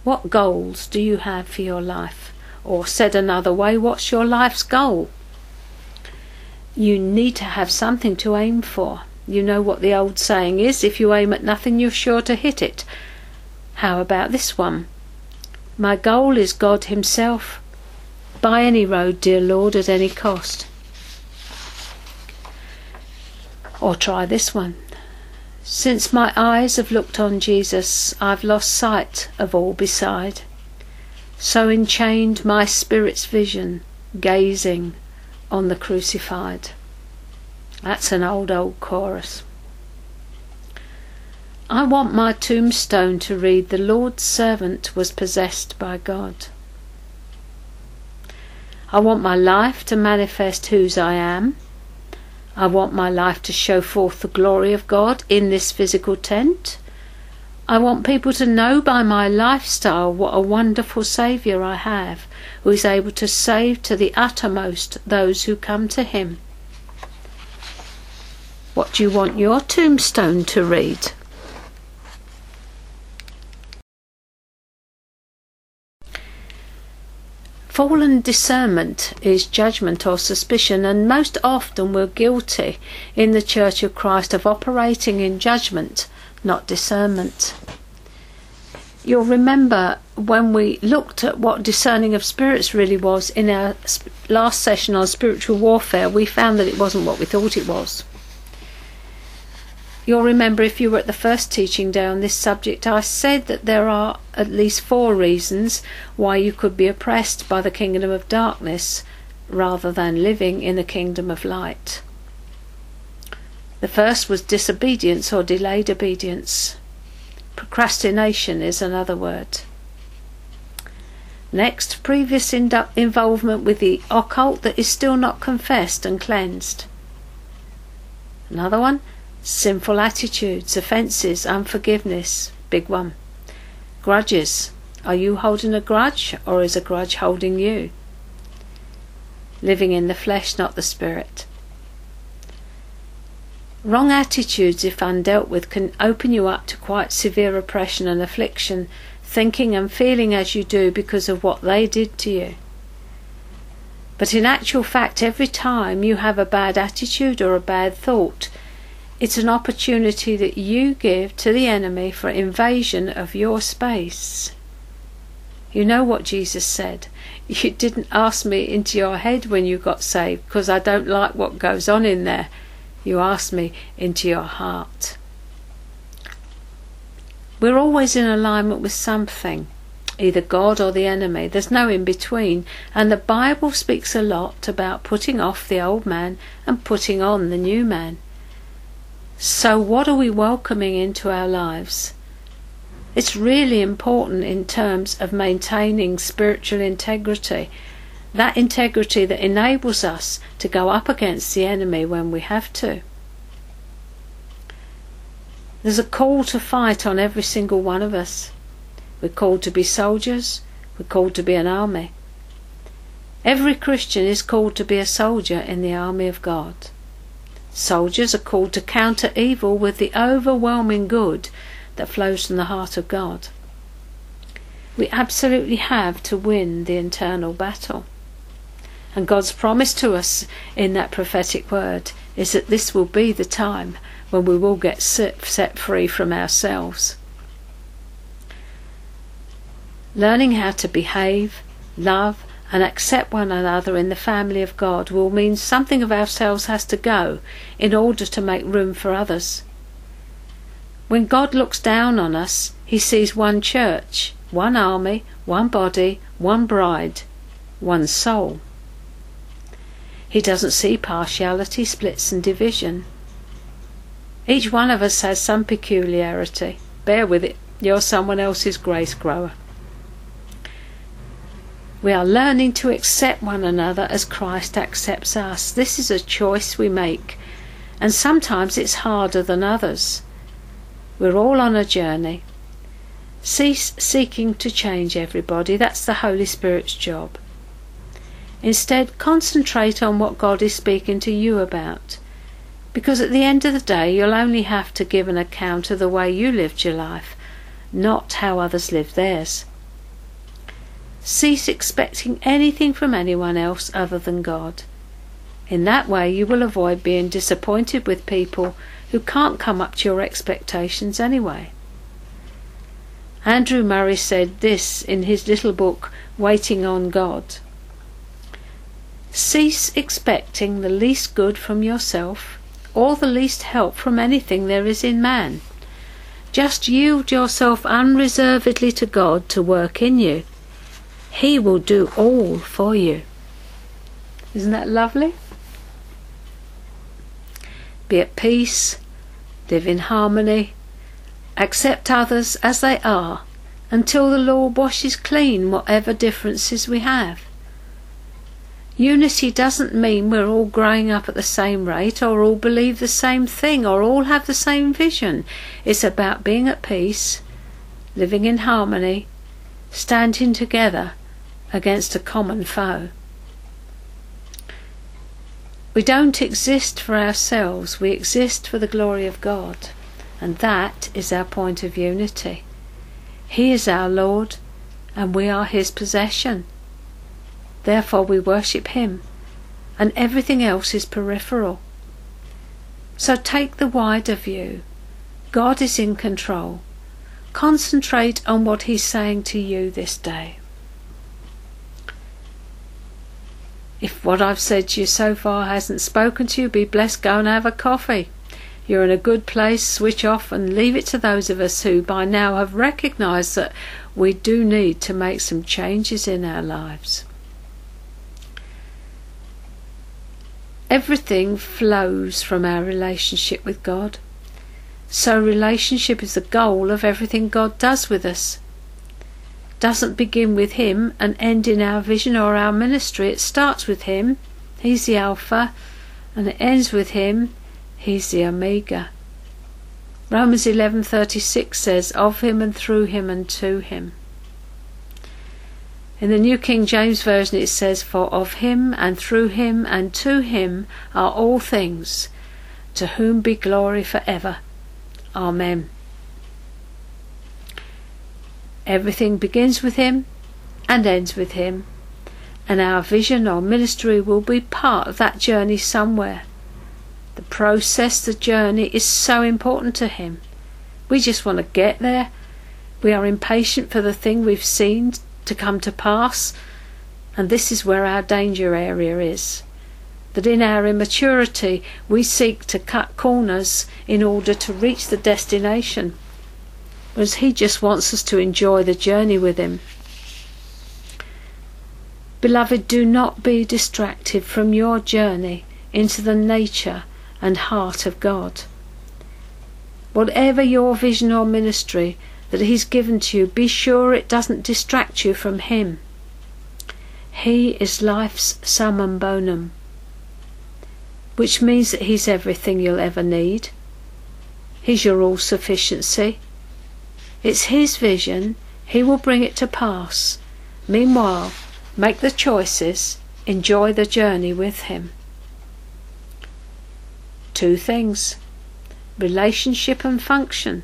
What goals do you have for your life? Or, said another way, what's your life's goal? You need to have something to aim for. You know what the old saying is if you aim at nothing, you're sure to hit it. How about this one? My goal is God Himself. By any road, dear Lord, at any cost. Or try this one. Since my eyes have looked on Jesus, I've lost sight of all beside. So enchained my spirit's vision, gazing on the crucified. That's an old, old chorus. I want my tombstone to read, The Lord's servant was possessed by God. I want my life to manifest whose I am, I want my life to show forth the glory of God in this physical tent. I want people to know by my lifestyle what a wonderful Saviour I have, who is able to save to the uttermost those who come to Him. What do you want your tombstone to read? Fallen discernment is judgment or suspicion, and most often we're guilty in the Church of Christ of operating in judgment, not discernment. You'll remember when we looked at what discerning of spirits really was in our last session on spiritual warfare, we found that it wasn't what we thought it was. You'll remember if you were at the first teaching day on this subject, I said that there are at least four reasons why you could be oppressed by the kingdom of darkness rather than living in the kingdom of light. The first was disobedience or delayed obedience. Procrastination is another word. Next, previous involvement with the occult that is still not confessed and cleansed. Another one, sinful attitudes, offences, unforgiveness. Big one. Grudges. Are you holding a grudge or is a grudge holding you? Living in the flesh, not the spirit. Wrong attitudes, if undealt with, can open you up to quite severe oppression and affliction, thinking and feeling as you do because of what they did to you. But in actual fact, every time you have a bad attitude or a bad thought, it's an opportunity that you give to the enemy for invasion of your space. You know what Jesus said. You didn't ask me into your head when you got saved because I don't like what goes on in there you asked me into your heart. We're always in alignment with something, either God or the enemy. There's no in between. And the Bible speaks a lot about putting off the old man and putting on the new man. So, what are we welcoming into our lives? It's really important in terms of maintaining spiritual integrity that integrity that enables us to go up against the enemy when we have to. There's a call to fight on every single one of us. We're called to be soldiers, we're called to be an army. Every Christian is called to be a soldier in the army of God. Soldiers are called to counter evil with the overwhelming good that flows from the heart of God. We absolutely have to win the internal battle. And God's promise to us in that prophetic word is that this will be the time when we will get set free from ourselves. Learning how to behave, love, and accept one another in the family of God will mean something of ourselves has to go in order to make room for others. When God looks down on us, he sees one church, one army, one body, one bride, one soul. He doesn't see partiality, splits, and division. Each one of us has some peculiarity. Bear with it. You're someone else's grace grower. We are learning to accept one another as Christ accepts us. This is a choice we make, and sometimes it's harder than others. We're all on a journey. Cease seeking to change everybody. That's the Holy Spirit's job. Instead, concentrate on what God is speaking to you about. Because at the end of the day, you'll only have to give an account of the way you lived your life, not how others lived theirs. Cease expecting anything from anyone else other than God. In that way, you will avoid being disappointed with people who can't come up to your expectations anyway. Andrew Murray said this in his little book, Waiting on God. Cease expecting the least good from yourself or the least help from anything there is in man. Just yield yourself unreservedly to God to work in you. He will do all for you. Isn't that lovely? Be at peace, live in harmony, accept others as they are until the Lord washes clean whatever differences we have. Unity doesn't mean we're all growing up at the same rate or all believe the same thing or all have the same vision. It's about being at peace, living in harmony, standing together against a common foe. We don't exist for ourselves, we exist for the glory of God, and that is our point of unity. He is our Lord, and we are His possession. Therefore we worship Him, and everything else is peripheral. So take the wider view. God is in control. Concentrate on what He's saying to you this day. If what I've said to you so far hasn't spoken to you, be blessed, go and have a coffee. You're in a good place, switch off and leave it to those of us who by now have recognized that we do need to make some changes in our lives. Everything flows from our relationship with God. So, relationship is the goal of everything God does with us. Doesn't begin with Him and end in our vision or our ministry. It starts with Him, He's the Alpha, and it ends with Him, He's the Omega. Romans 11:36 says, "Of Him and through Him and to Him." In the New King James Version it says, For of him and through him and to him are all things, to whom be glory for ever. Amen. Everything begins with him and ends with him, and our vision or ministry will be part of that journey somewhere. The process, the journey is so important to him. We just want to get there. We are impatient for the thing we've seen to come to pass. And this is where our danger area is. That in our immaturity we seek to cut corners in order to reach the destination. Whereas He just wants us to enjoy the journey with Him. Beloved, do not be distracted from your journey into the nature and heart of God. Whatever your vision or ministry, that He's given to you, be sure it doesn't distract you from Him. He is life's summum bonum, which means that He's everything you'll ever need. He's your all sufficiency. It's His vision, He will bring it to pass. Meanwhile, make the choices, enjoy the journey with Him. Two things relationship and function.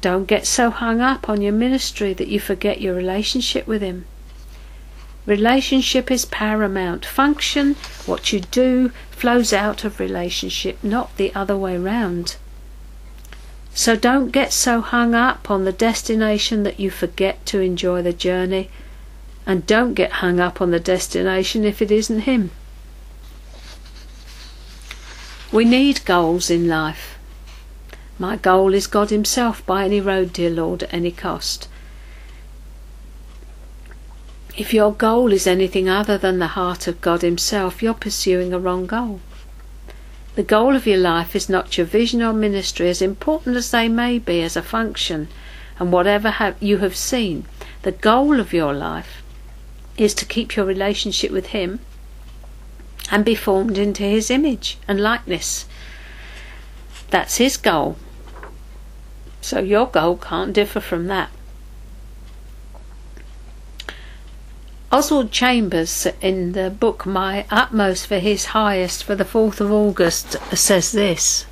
Don't get so hung up on your ministry that you forget your relationship with Him. Relationship is paramount. Function, what you do, flows out of relationship, not the other way round. So don't get so hung up on the destination that you forget to enjoy the journey. And don't get hung up on the destination if it isn't Him. We need goals in life. My goal is God Himself by any road, dear Lord, at any cost. If your goal is anything other than the heart of God Himself, you're pursuing a wrong goal. The goal of your life is not your vision or ministry, as important as they may be as a function, and whatever have you have seen. The goal of your life is to keep your relationship with Him and be formed into His image and likeness. That's His goal. So your goal can't differ from that. Oswald Chambers, in the book My Utmost for His Highest for the 4th of August, says this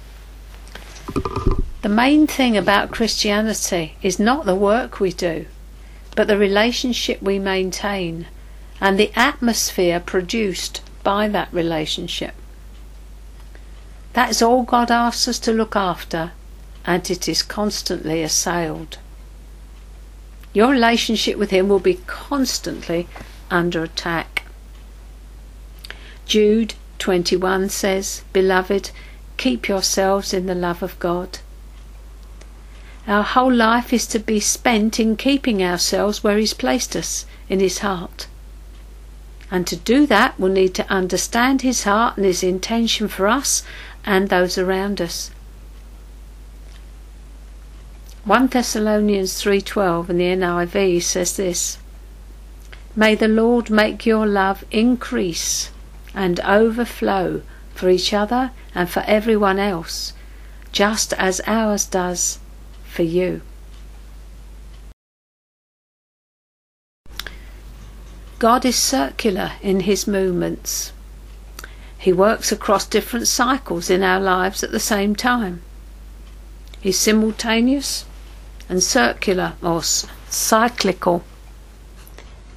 The main thing about Christianity is not the work we do, but the relationship we maintain and the atmosphere produced by that relationship. That is all God asks us to look after and it is constantly assailed. Your relationship with Him will be constantly under attack. Jude 21 says, Beloved, keep yourselves in the love of God. Our whole life is to be spent in keeping ourselves where He's placed us, in His heart. And to do that, we'll need to understand His heart and His intention for us and those around us. 1 Thessalonians 3:12 in the NIV says this May the Lord make your love increase and overflow for each other and for everyone else just as ours does for you. God is circular in his movements. He works across different cycles in our lives at the same time. He's simultaneous and circular or cyclical.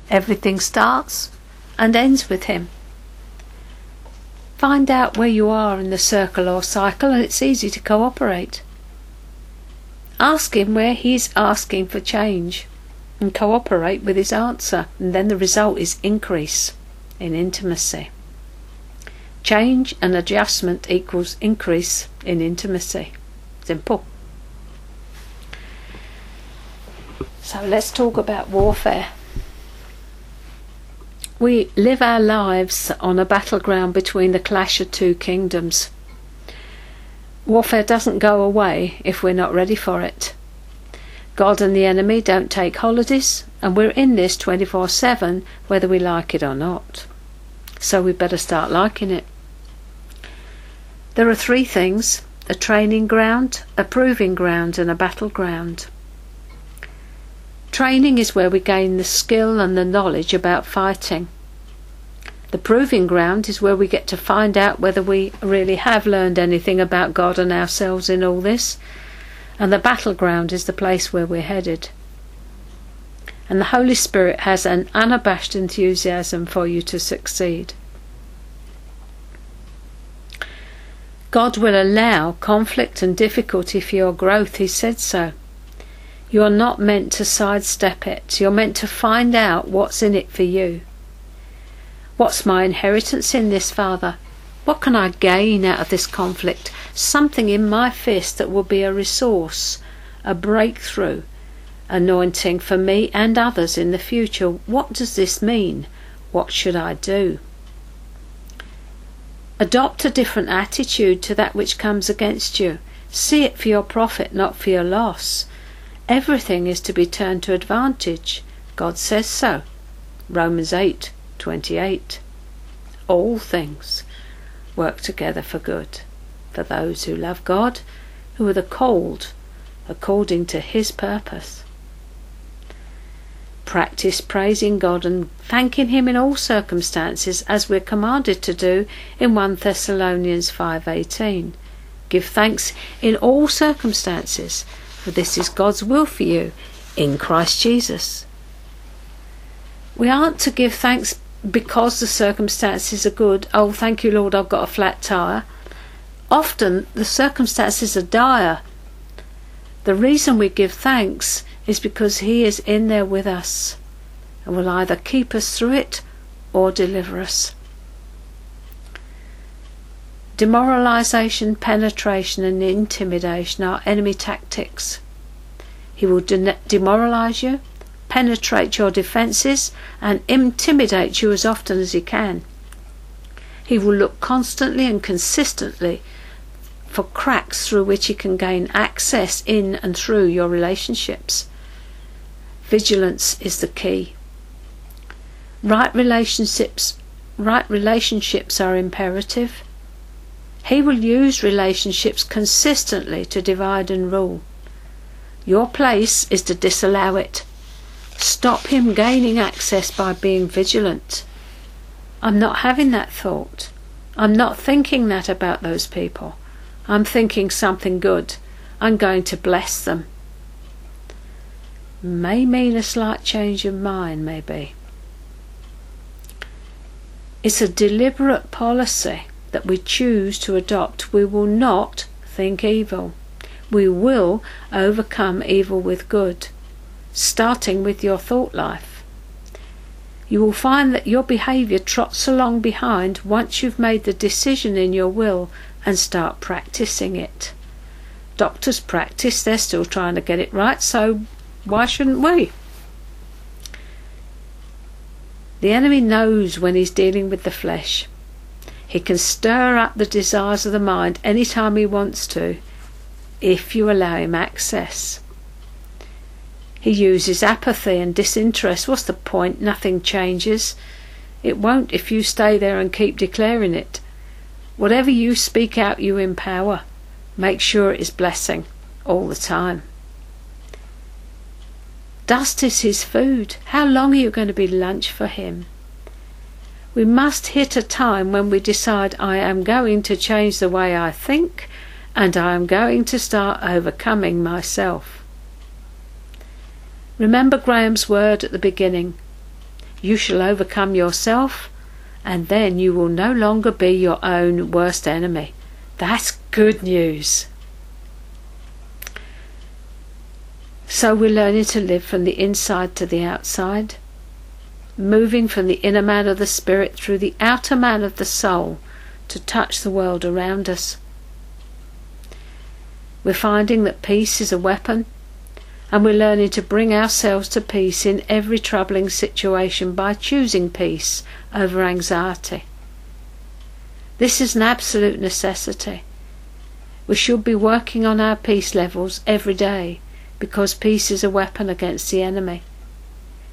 Everything starts and ends with him. Find out where you are in the circle or cycle, and it's easy to cooperate. Ask him where he's asking for change and cooperate with his answer, and then the result is increase in intimacy. Change and adjustment equals increase in intimacy. Simple. So let's talk about warfare. We live our lives on a battleground between the clash of two kingdoms. Warfare doesn't go away if we're not ready for it. God and the enemy don't take holidays, and we're in this 24 7 whether we like it or not. So we better start liking it. There are three things a training ground, a proving ground, and a battleground. Training is where we gain the skill and the knowledge about fighting. The proving ground is where we get to find out whether we really have learned anything about God and ourselves in all this. And the battleground is the place where we're headed. And the Holy Spirit has an unabashed enthusiasm for you to succeed. God will allow conflict and difficulty for your growth, He said so. You're not meant to sidestep it. You're meant to find out what's in it for you. What's my inheritance in this, Father? What can I gain out of this conflict? Something in my fist that will be a resource, a breakthrough, anointing for me and others in the future. What does this mean? What should I do? Adopt a different attitude to that which comes against you. See it for your profit, not for your loss. Everything is to be turned to advantage. God says so. Romans 8 28. All things work together for good for those who love God, who are the called according to his purpose. Practice praising God and thanking him in all circumstances as we're commanded to do in 1 Thessalonians 5:18. Give thanks in all circumstances, for this is God's will for you in Christ Jesus. We aren't to give thanks because the circumstances are good, oh, thank you, Lord, I've got a flat tyre. Often the circumstances are dire. The reason we give thanks is because He is in there with us and will either keep us through it or deliver us. Demoralization, penetration, and intimidation are enemy tactics. He will de- demoralize you, penetrate your defences and intimidate you as often as he can. He will look constantly and consistently for cracks through which he can gain access in and through your relationships. Vigilance is the key. Right relationships right relationships are imperative. He will use relationships consistently to divide and rule. Your place is to disallow it stop him gaining access by being vigilant. I'm not having that thought. I'm not thinking that about those people. I'm thinking something good. I'm going to bless them. May mean a slight change of mind, maybe. It's a deliberate policy that we choose to adopt. We will not think evil. We will overcome evil with good starting with your thought life. You will find that your behaviour trots along behind once you've made the decision in your will and start practicing it. Doctors practice, they're still trying to get it right, so why shouldn't we? The enemy knows when he's dealing with the flesh. He can stir up the desires of the mind any time he wants to, if you allow him access. He uses apathy and disinterest. What's the point? Nothing changes. It won't if you stay there and keep declaring it. Whatever you speak out, you empower. Make sure it is blessing all the time. Dust is his food. How long are you going to be lunch for him? We must hit a time when we decide I am going to change the way I think and I am going to start overcoming myself. Remember Graham's word at the beginning You shall overcome yourself, and then you will no longer be your own worst enemy. That's good news. So we're learning to live from the inside to the outside, moving from the inner man of the spirit through the outer man of the soul to touch the world around us. We're finding that peace is a weapon and we're learning to bring ourselves to peace in every troubling situation by choosing peace over anxiety. This is an absolute necessity. We should be working on our peace levels every day, because peace is a weapon against the enemy.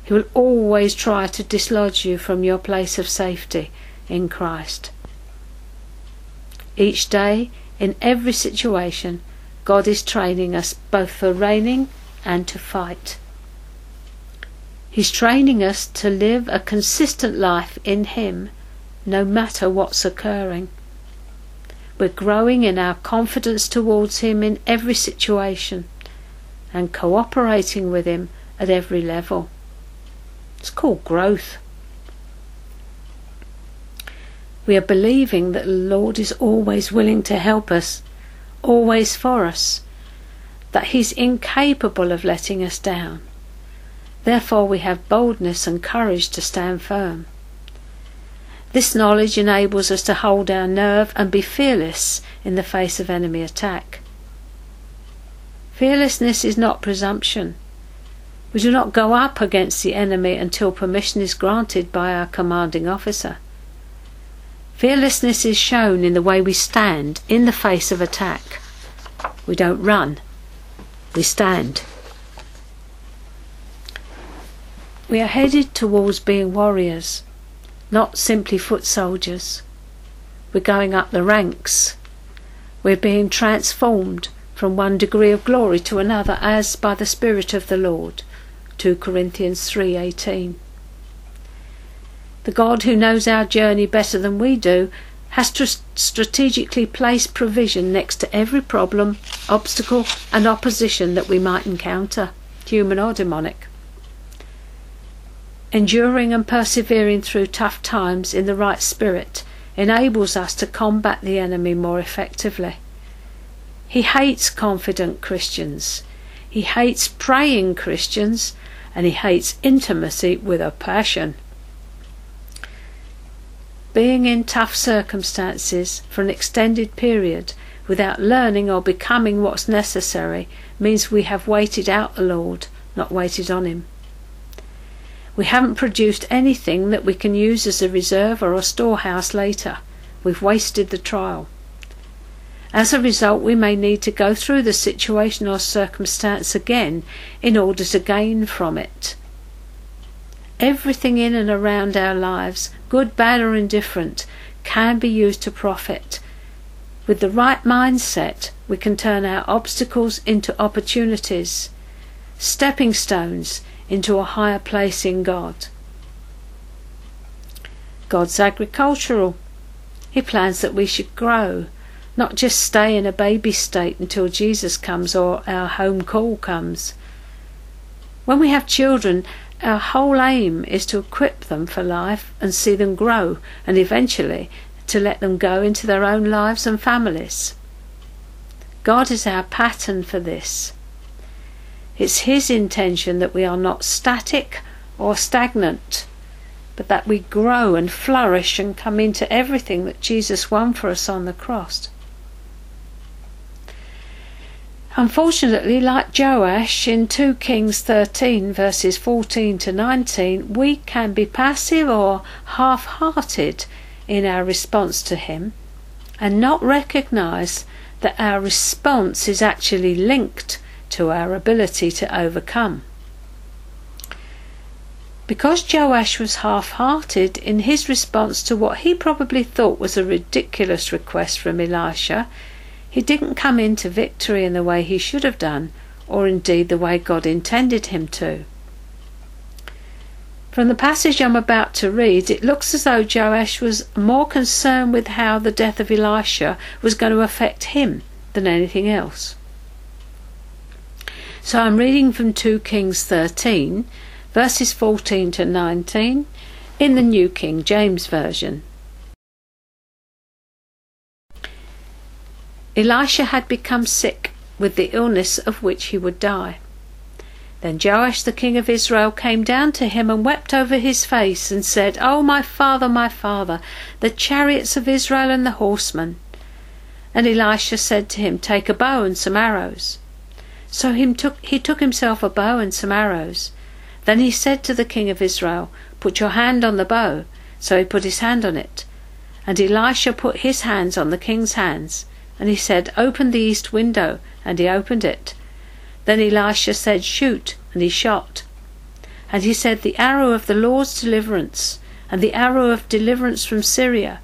He will always try to dislodge you from your place of safety in Christ. Each day, in every situation, God is training us both for reigning and to fight. He's training us to live a consistent life in Him, no matter what's occurring. We're growing in our confidence towards Him in every situation and cooperating with Him at every level. It's called growth. We are believing that the Lord is always willing to help us, always for us, that He's incapable of letting us down Therefore, we have boldness and courage to stand firm. This knowledge enables us to hold our nerve and be fearless in the face of enemy attack. Fearlessness is not presumption. We do not go up against the enemy until permission is granted by our commanding officer. Fearlessness is shown in the way we stand in the face of attack. We don't run, we stand. We are headed towards being warriors, not simply foot soldiers. We're going up the ranks. We're being transformed from one degree of glory to another as by the Spirit of the Lord. 2 Corinthians 3:18. The God who knows our journey better than we do has to strategically place provision next to every problem, obstacle, and opposition that we might encounter, human or demonic. Enduring and persevering through tough times in the right spirit enables us to combat the enemy more effectively. He hates confident Christians. He hates praying Christians and he hates intimacy with a passion. Being in tough circumstances for an extended period without learning or becoming what's necessary means we have waited out the Lord, not waited on Him. We haven't produced anything that we can use as a reserve or a storehouse later. We've wasted the trial. As a result, we may need to go through the situation or circumstance again in order to gain from it. Everything in and around our lives, good, bad, or indifferent, can be used to profit. With the right mindset, we can turn our obstacles into opportunities, stepping stones into a higher place in God. God's agricultural. He plans that we should grow, not just stay in a baby state until Jesus comes or our home call comes. When we have children, our whole aim is to equip them for life and see them grow and eventually to let them go into their own lives and families. God is our pattern for this. It's His intention that we are not static or stagnant, but that we grow and flourish and come into everything that Jesus won for us on the cross. Unfortunately, like Joash in 2 Kings 13, verses 14 to 19, we can be passive or half hearted in our response to him and not recognize that our response is actually linked to our ability to overcome. Because Joash was half hearted in his response to what he probably thought was a ridiculous request from Elisha, he didn't come into victory in the way he should have done, or indeed the way God intended him to. From the passage I'm about to read, it looks as though Joash was more concerned with how the death of Elisha was going to affect him than anything else. So I'm reading from 2 Kings 13, verses 14 to 19, in the New King James Version. Elisha had become sick with the illness of which he would die. Then Joash the king of Israel came down to him and wept over his face and said, O oh, my father, my father, the chariots of Israel and the horsemen. And Elisha said to him, Take a bow and some arrows. So took, he took himself a bow and some arrows. Then he said to the king of Israel, Put your hand on the bow. So he put his hand on it. And Elisha put his hands on the king's hands. And he said, Open the east window. And he opened it. Then Elisha said, Shoot, and he shot. And he said, The arrow of the Lord's deliverance, and the arrow of deliverance from Syria,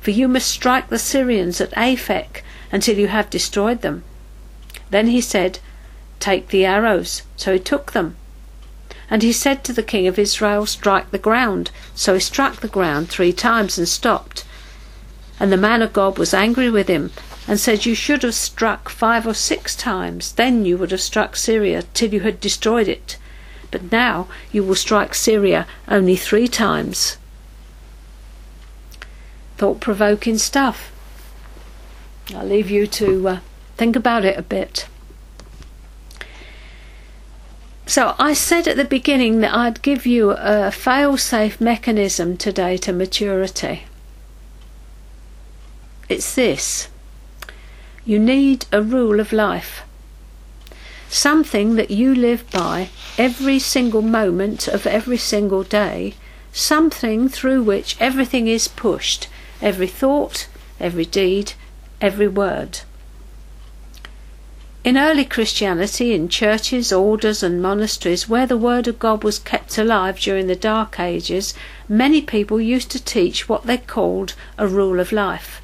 for you must strike the Syrians at Aphek until you have destroyed them. Then he said, Take the arrows. So he took them. And he said to the king of Israel, Strike the ground. So he struck the ground three times and stopped. And the man of God was angry with him and said, You should have struck five or six times, then you would have struck Syria till you had destroyed it. But now you will strike Syria only three times. Thought provoking stuff. I'll leave you to uh, think about it a bit. So I said at the beginning that I'd give you a fail-safe mechanism today to maturity. It's this. You need a rule of life. Something that you live by every single moment of every single day. Something through which everything is pushed. Every thought, every deed, every word. In early Christianity, in churches, orders, and monasteries, where the Word of God was kept alive during the Dark Ages, many people used to teach what they called a rule of life.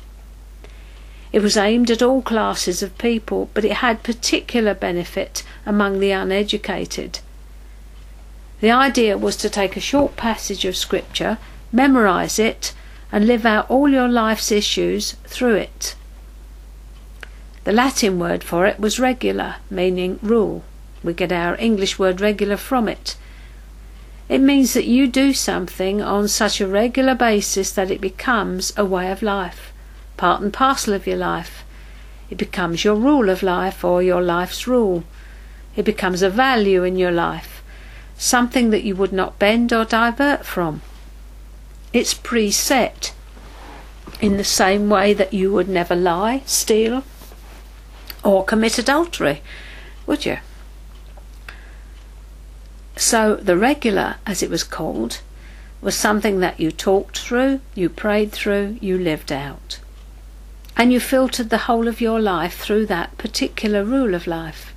It was aimed at all classes of people, but it had particular benefit among the uneducated. The idea was to take a short passage of Scripture, memorize it, and live out all your life's issues through it. The Latin word for it was regula, meaning rule. We get our English word regular from it. It means that you do something on such a regular basis that it becomes a way of life part and parcel of your life. It becomes your rule of life or your life's rule. It becomes a value in your life, something that you would not bend or divert from. It's preset in the same way that you would never lie, steal, or commit adultery, would you? So the regula, as it was called, was something that you talked through, you prayed through, you lived out and you filtered the whole of your life through that particular rule of life.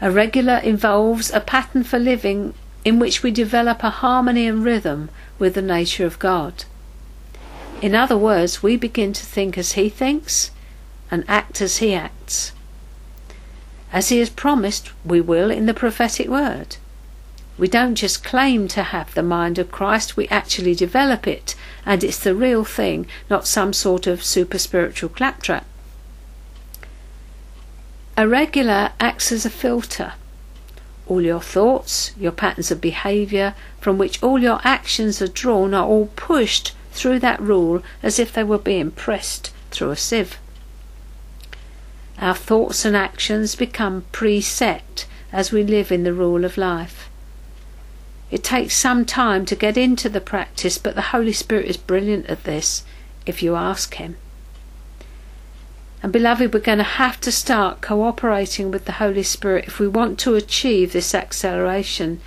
A regula involves a pattern for living in which we develop a harmony and rhythm with the nature of God. In other words, we begin to think as He thinks and act as He acts. As He has promised, we will in the prophetic word. We don't just claim to have the mind of Christ, we actually develop it, and it's the real thing, not some sort of super spiritual claptrap. A regula acts as a filter. All your thoughts, your patterns of behaviour, from which all your actions are drawn, are all pushed through that rule as if they were being pressed through a sieve. Our thoughts and actions become preset as we live in the rule of life. It takes some time to get into the practice, but the Holy Spirit is brilliant at this if you ask Him. And beloved, we're going to have to start cooperating with the Holy Spirit if we want to achieve this acceleration.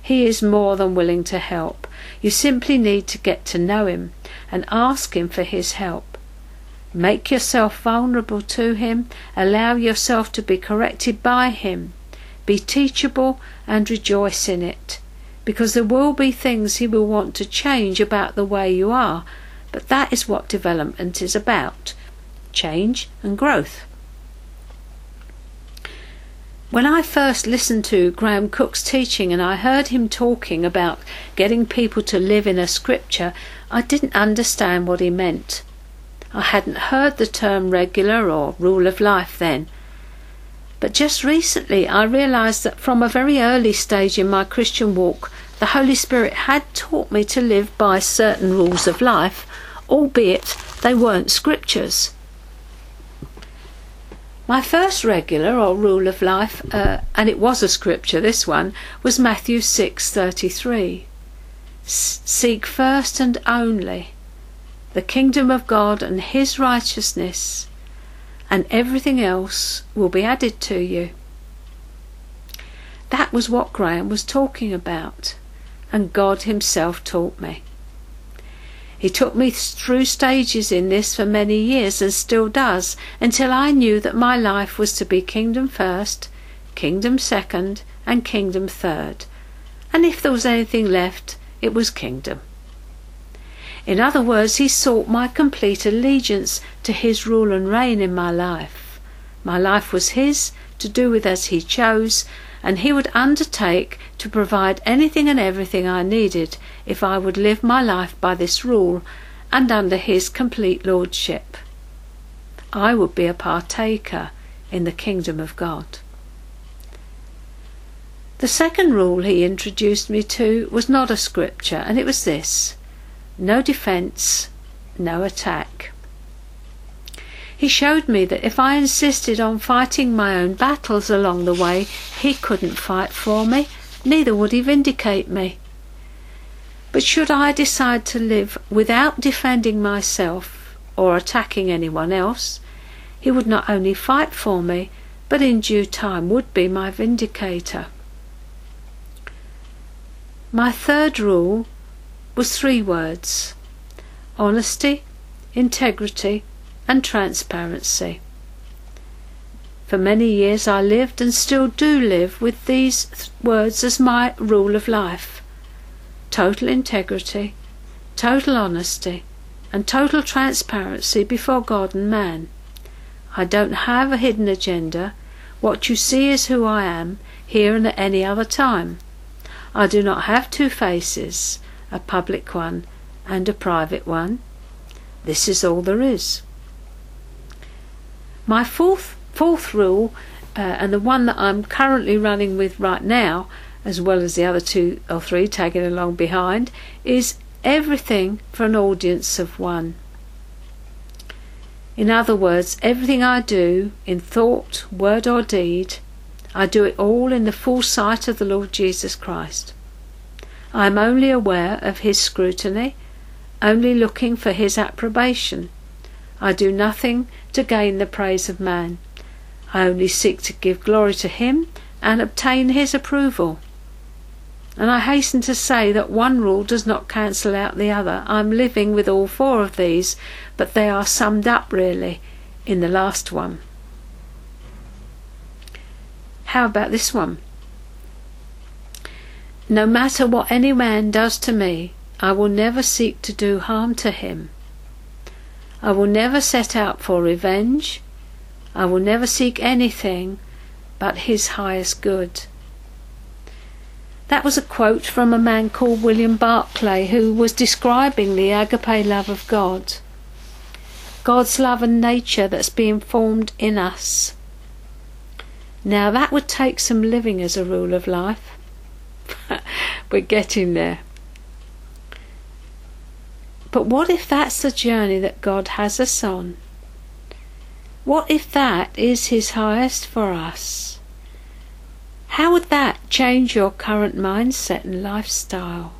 He is more than willing to help. You simply need to get to know Him and ask Him for His help. Make yourself vulnerable to Him, allow yourself to be corrected by Him, be teachable and rejoice in it because there will be things he will want to change about the way you are, but that is what development is about change and growth. When I first listened to Graham Cooke's teaching and I heard him talking about getting people to live in a scripture, I didn't understand what he meant. I hadn't heard the term regula or rule of life then. But just recently I realised that from a very early stage in my Christian walk, the Holy Spirit had taught me to live by certain rules of life, albeit they weren't scriptures. My first regula or rule of life, uh, and it was a scripture, this one, was Matthew 6:33. Seek first and only the kingdom of God and his righteousness, and everything else will be added to you. That was what Graham was talking about, and God Himself taught me. He took me through stages in this for many years and still does until I knew that my life was to be kingdom first kingdom second, and kingdom third. And if there was anything left, it was kingdom. In other words, he sought my complete allegiance to his rule and reign in my life. My life was his, to do with as he chose, and he would undertake to provide anything and everything I needed if I would live my life by this rule and under his complete lordship. I would be a partaker in the kingdom of God. The second rule he introduced me to was not a scripture, and it was this no defence, no attack. He showed me that if I insisted on fighting my own battles along the way, he couldn't fight for me, neither would he vindicate me. But should I decide to live without defending myself or attacking anyone else, he would not only fight for me, but in due time would be my vindicator. My third rule was three words honesty, integrity, and transparency. For many years I lived and still do live with these th- words as my rule of life total integrity, total honesty, and total transparency before God and man. I don't have a hidden agenda. What you see is who I am, here and at any other time. I do not have two faces, a public one and a private one. This is all there is. My fourth fourth rule, uh, and the one that I'm currently running with right now, as well as the other two or three tagging along behind, is everything for an audience of one. In other words, everything I do in thought, word, or deed, I do it all in the full sight of the Lord Jesus Christ. I am only aware of His scrutiny, only looking for His approbation. I do nothing to gain the praise of man. I only seek to give glory to him and obtain his approval. And I hasten to say that one rule does not cancel out the other. I'm living with all four of these, but they are summed up really in the last one. How about this one? No matter what any man does to me, I will never seek to do harm to him. I will never set out for revenge. I will never seek anything but His highest good. That was a quote from a man called William Barclay who was describing the agape love of God. God's love and nature that's being formed in us. Now that would take some living as a rule of life. We're getting there. But what if that's the journey that God has us on? What if that is His highest for us? How would that change your current mindset and lifestyle?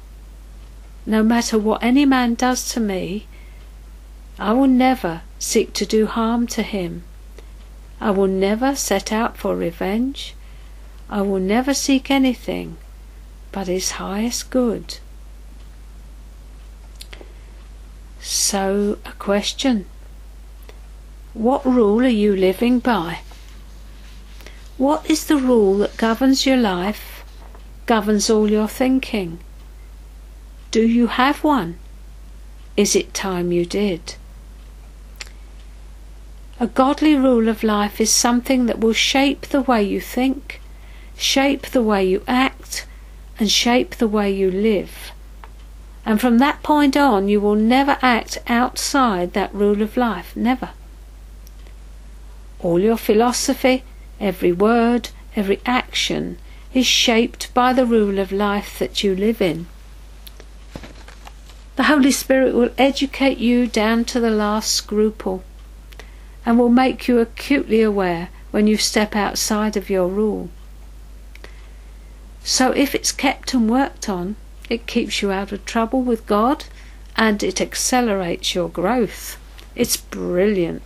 No matter what any man does to me, I will never seek to do harm to him. I will never set out for revenge. I will never seek anything but his highest good. So, a question. What rule are you living by? What is the rule that governs your life, governs all your thinking? Do you have one? Is it time you did? A godly rule of life is something that will shape the way you think, shape the way you act, and shape the way you live. And from that point on, you will never act outside that rule of life. Never. All your philosophy, every word, every action is shaped by the rule of life that you live in. The Holy Spirit will educate you down to the last scruple and will make you acutely aware when you step outside of your rule. So if it's kept and worked on, it keeps you out of trouble with God and it accelerates your growth. It's brilliant.